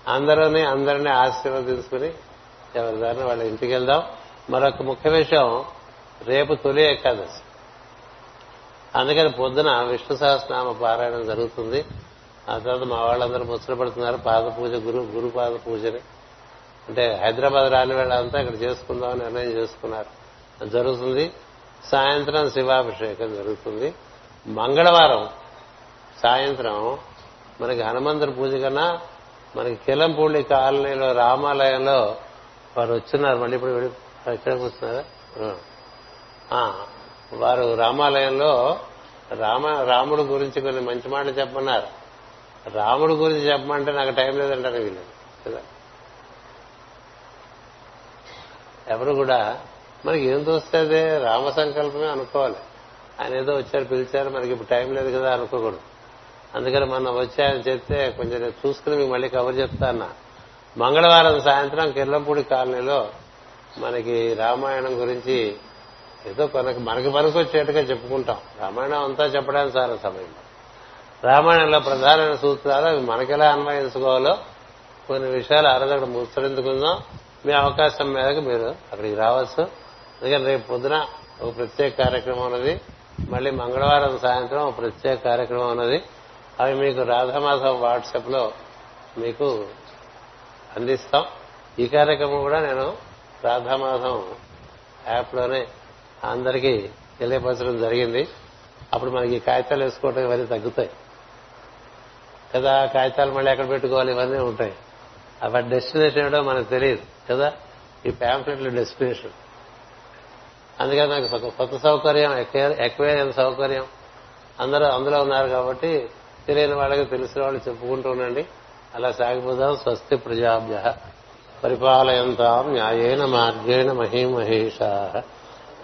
అందరూని అందరినీ ఆశీర్వదించుకుని ఎవరిదారిని వాళ్ళ ఇంటికి వెళ్దాం. మరొక ముఖ్య విషయం రేపు తొలి ఏకాదశి. అందుకని పొద్దున విష్ణు సహస్రనామ పారాయణం జరుగుతుంది. ఆ తర్వాత మా వాళ్ళందరూ ముచ్చట పడుతున్నారు. పాద పూజ గురు గురు పాద పూజని. అంటే హైదరాబాద్ రాని వాళ్ళంతా ఇక్కడ చేసుకుందామని నిర్ణయం చేసుకున్నారు. జరుగుతుంది. సాయంత్రం శివాభిషేకం జరుగుతుంది. మంగళవారం సాయంత్రం మనకి హనుమంతుడి పూజ కన్నా మనకి కిలంపూడి కాలనీలో రామాలయంలో వారు వచ్చినారు. మళ్ళీ ఇప్పుడు ఎక్కడికి వస్తున్నారా వారు రామాలయంలో రామ రాముడు గురించి కొన్ని మంచి మాటలు చెప్పమన్నారు. రాముడు గురించి చెప్పమంటే నాకు టైం లేదంటారు వీళ్ళు. కదా? ఎవరు కూడా మనకి ఏం చూస్తే రామ సంకల్పమే అనుకోవాలి. ఆయన ఏదో వచ్చారు పిలిచారు మనకి ఇప్పుడు టైం లేదు కదా అనుకోకూడదు. అందుకని మొన్న వచ్చాయని చెప్తే కొంచెం నేను చూసుకుని మీకు మళ్ళీ కవర్ చెప్తాను మంగళవారం సాయంత్రం కిర్లంపూడి కాలనీలో మనకి రామాయణం గురించి ఏదో కొనకి మనకి మనకు వచ్చేట్టుగా చెప్పుకుంటాం. రామాయణం అంతా చెప్పడానికి చాలా సమయం. రామాయణంలో ప్రధానమైన సూత్రాలు అవి మనకెలా అన్వయించుకోవాలో కొన్ని విషయాలు అరదక్కడ ముచ్చరించుకుందాం మీ అవకాశం మేరకు మీరు అక్కడికి రావచ్చు. అందుకని రేపు పొద్దున ఒక ప్రత్యేక కార్యక్రమం ఉన్నది. మళ్ళీ మంగళవారం సాయంత్రం ఒక ప్రత్యేక కార్యక్రమం ఉన్నది. అవి మీకు రాధామాధవ్ వాట్సాప్లో మీకు అందిస్తాం. ఈ కార్యక్రమం కూడా నేను రాధామాధవ్ యాప్లోనే అందరికీ తెలియపరచడం జరిగింది. అప్పుడు మనకి కాగితాలు వేసుకోవటం ఇవన్నీ తగ్గుతాయి. కదా కాగితాలు మళ్ళీ ఎక్కడ పెట్టుకోవాలి? ఇవన్నీ ఉంటాయి. అవి డెస్టినేషన్ ఏమిటో మనకు తెలియదు. కదా ఈ ప్యాంప్లెట్లు డెస్టినేషన్ అందుకని నాకు కొత్త సౌకర్యం ఎక్వేరియన్ సౌకర్యం. అందరూ అందులో ఉన్నారు కాబట్టి తెలియని వాళ్ళకి తెలిసిన వాళ్ళు చెప్పుకుంటూ ఉండండి. అలా సాగిపోదాం. స్వస్తి ప్రజాభ్య. పరిపాలయంతాం న్యాయేన మార్గేణ మహీమహేషా.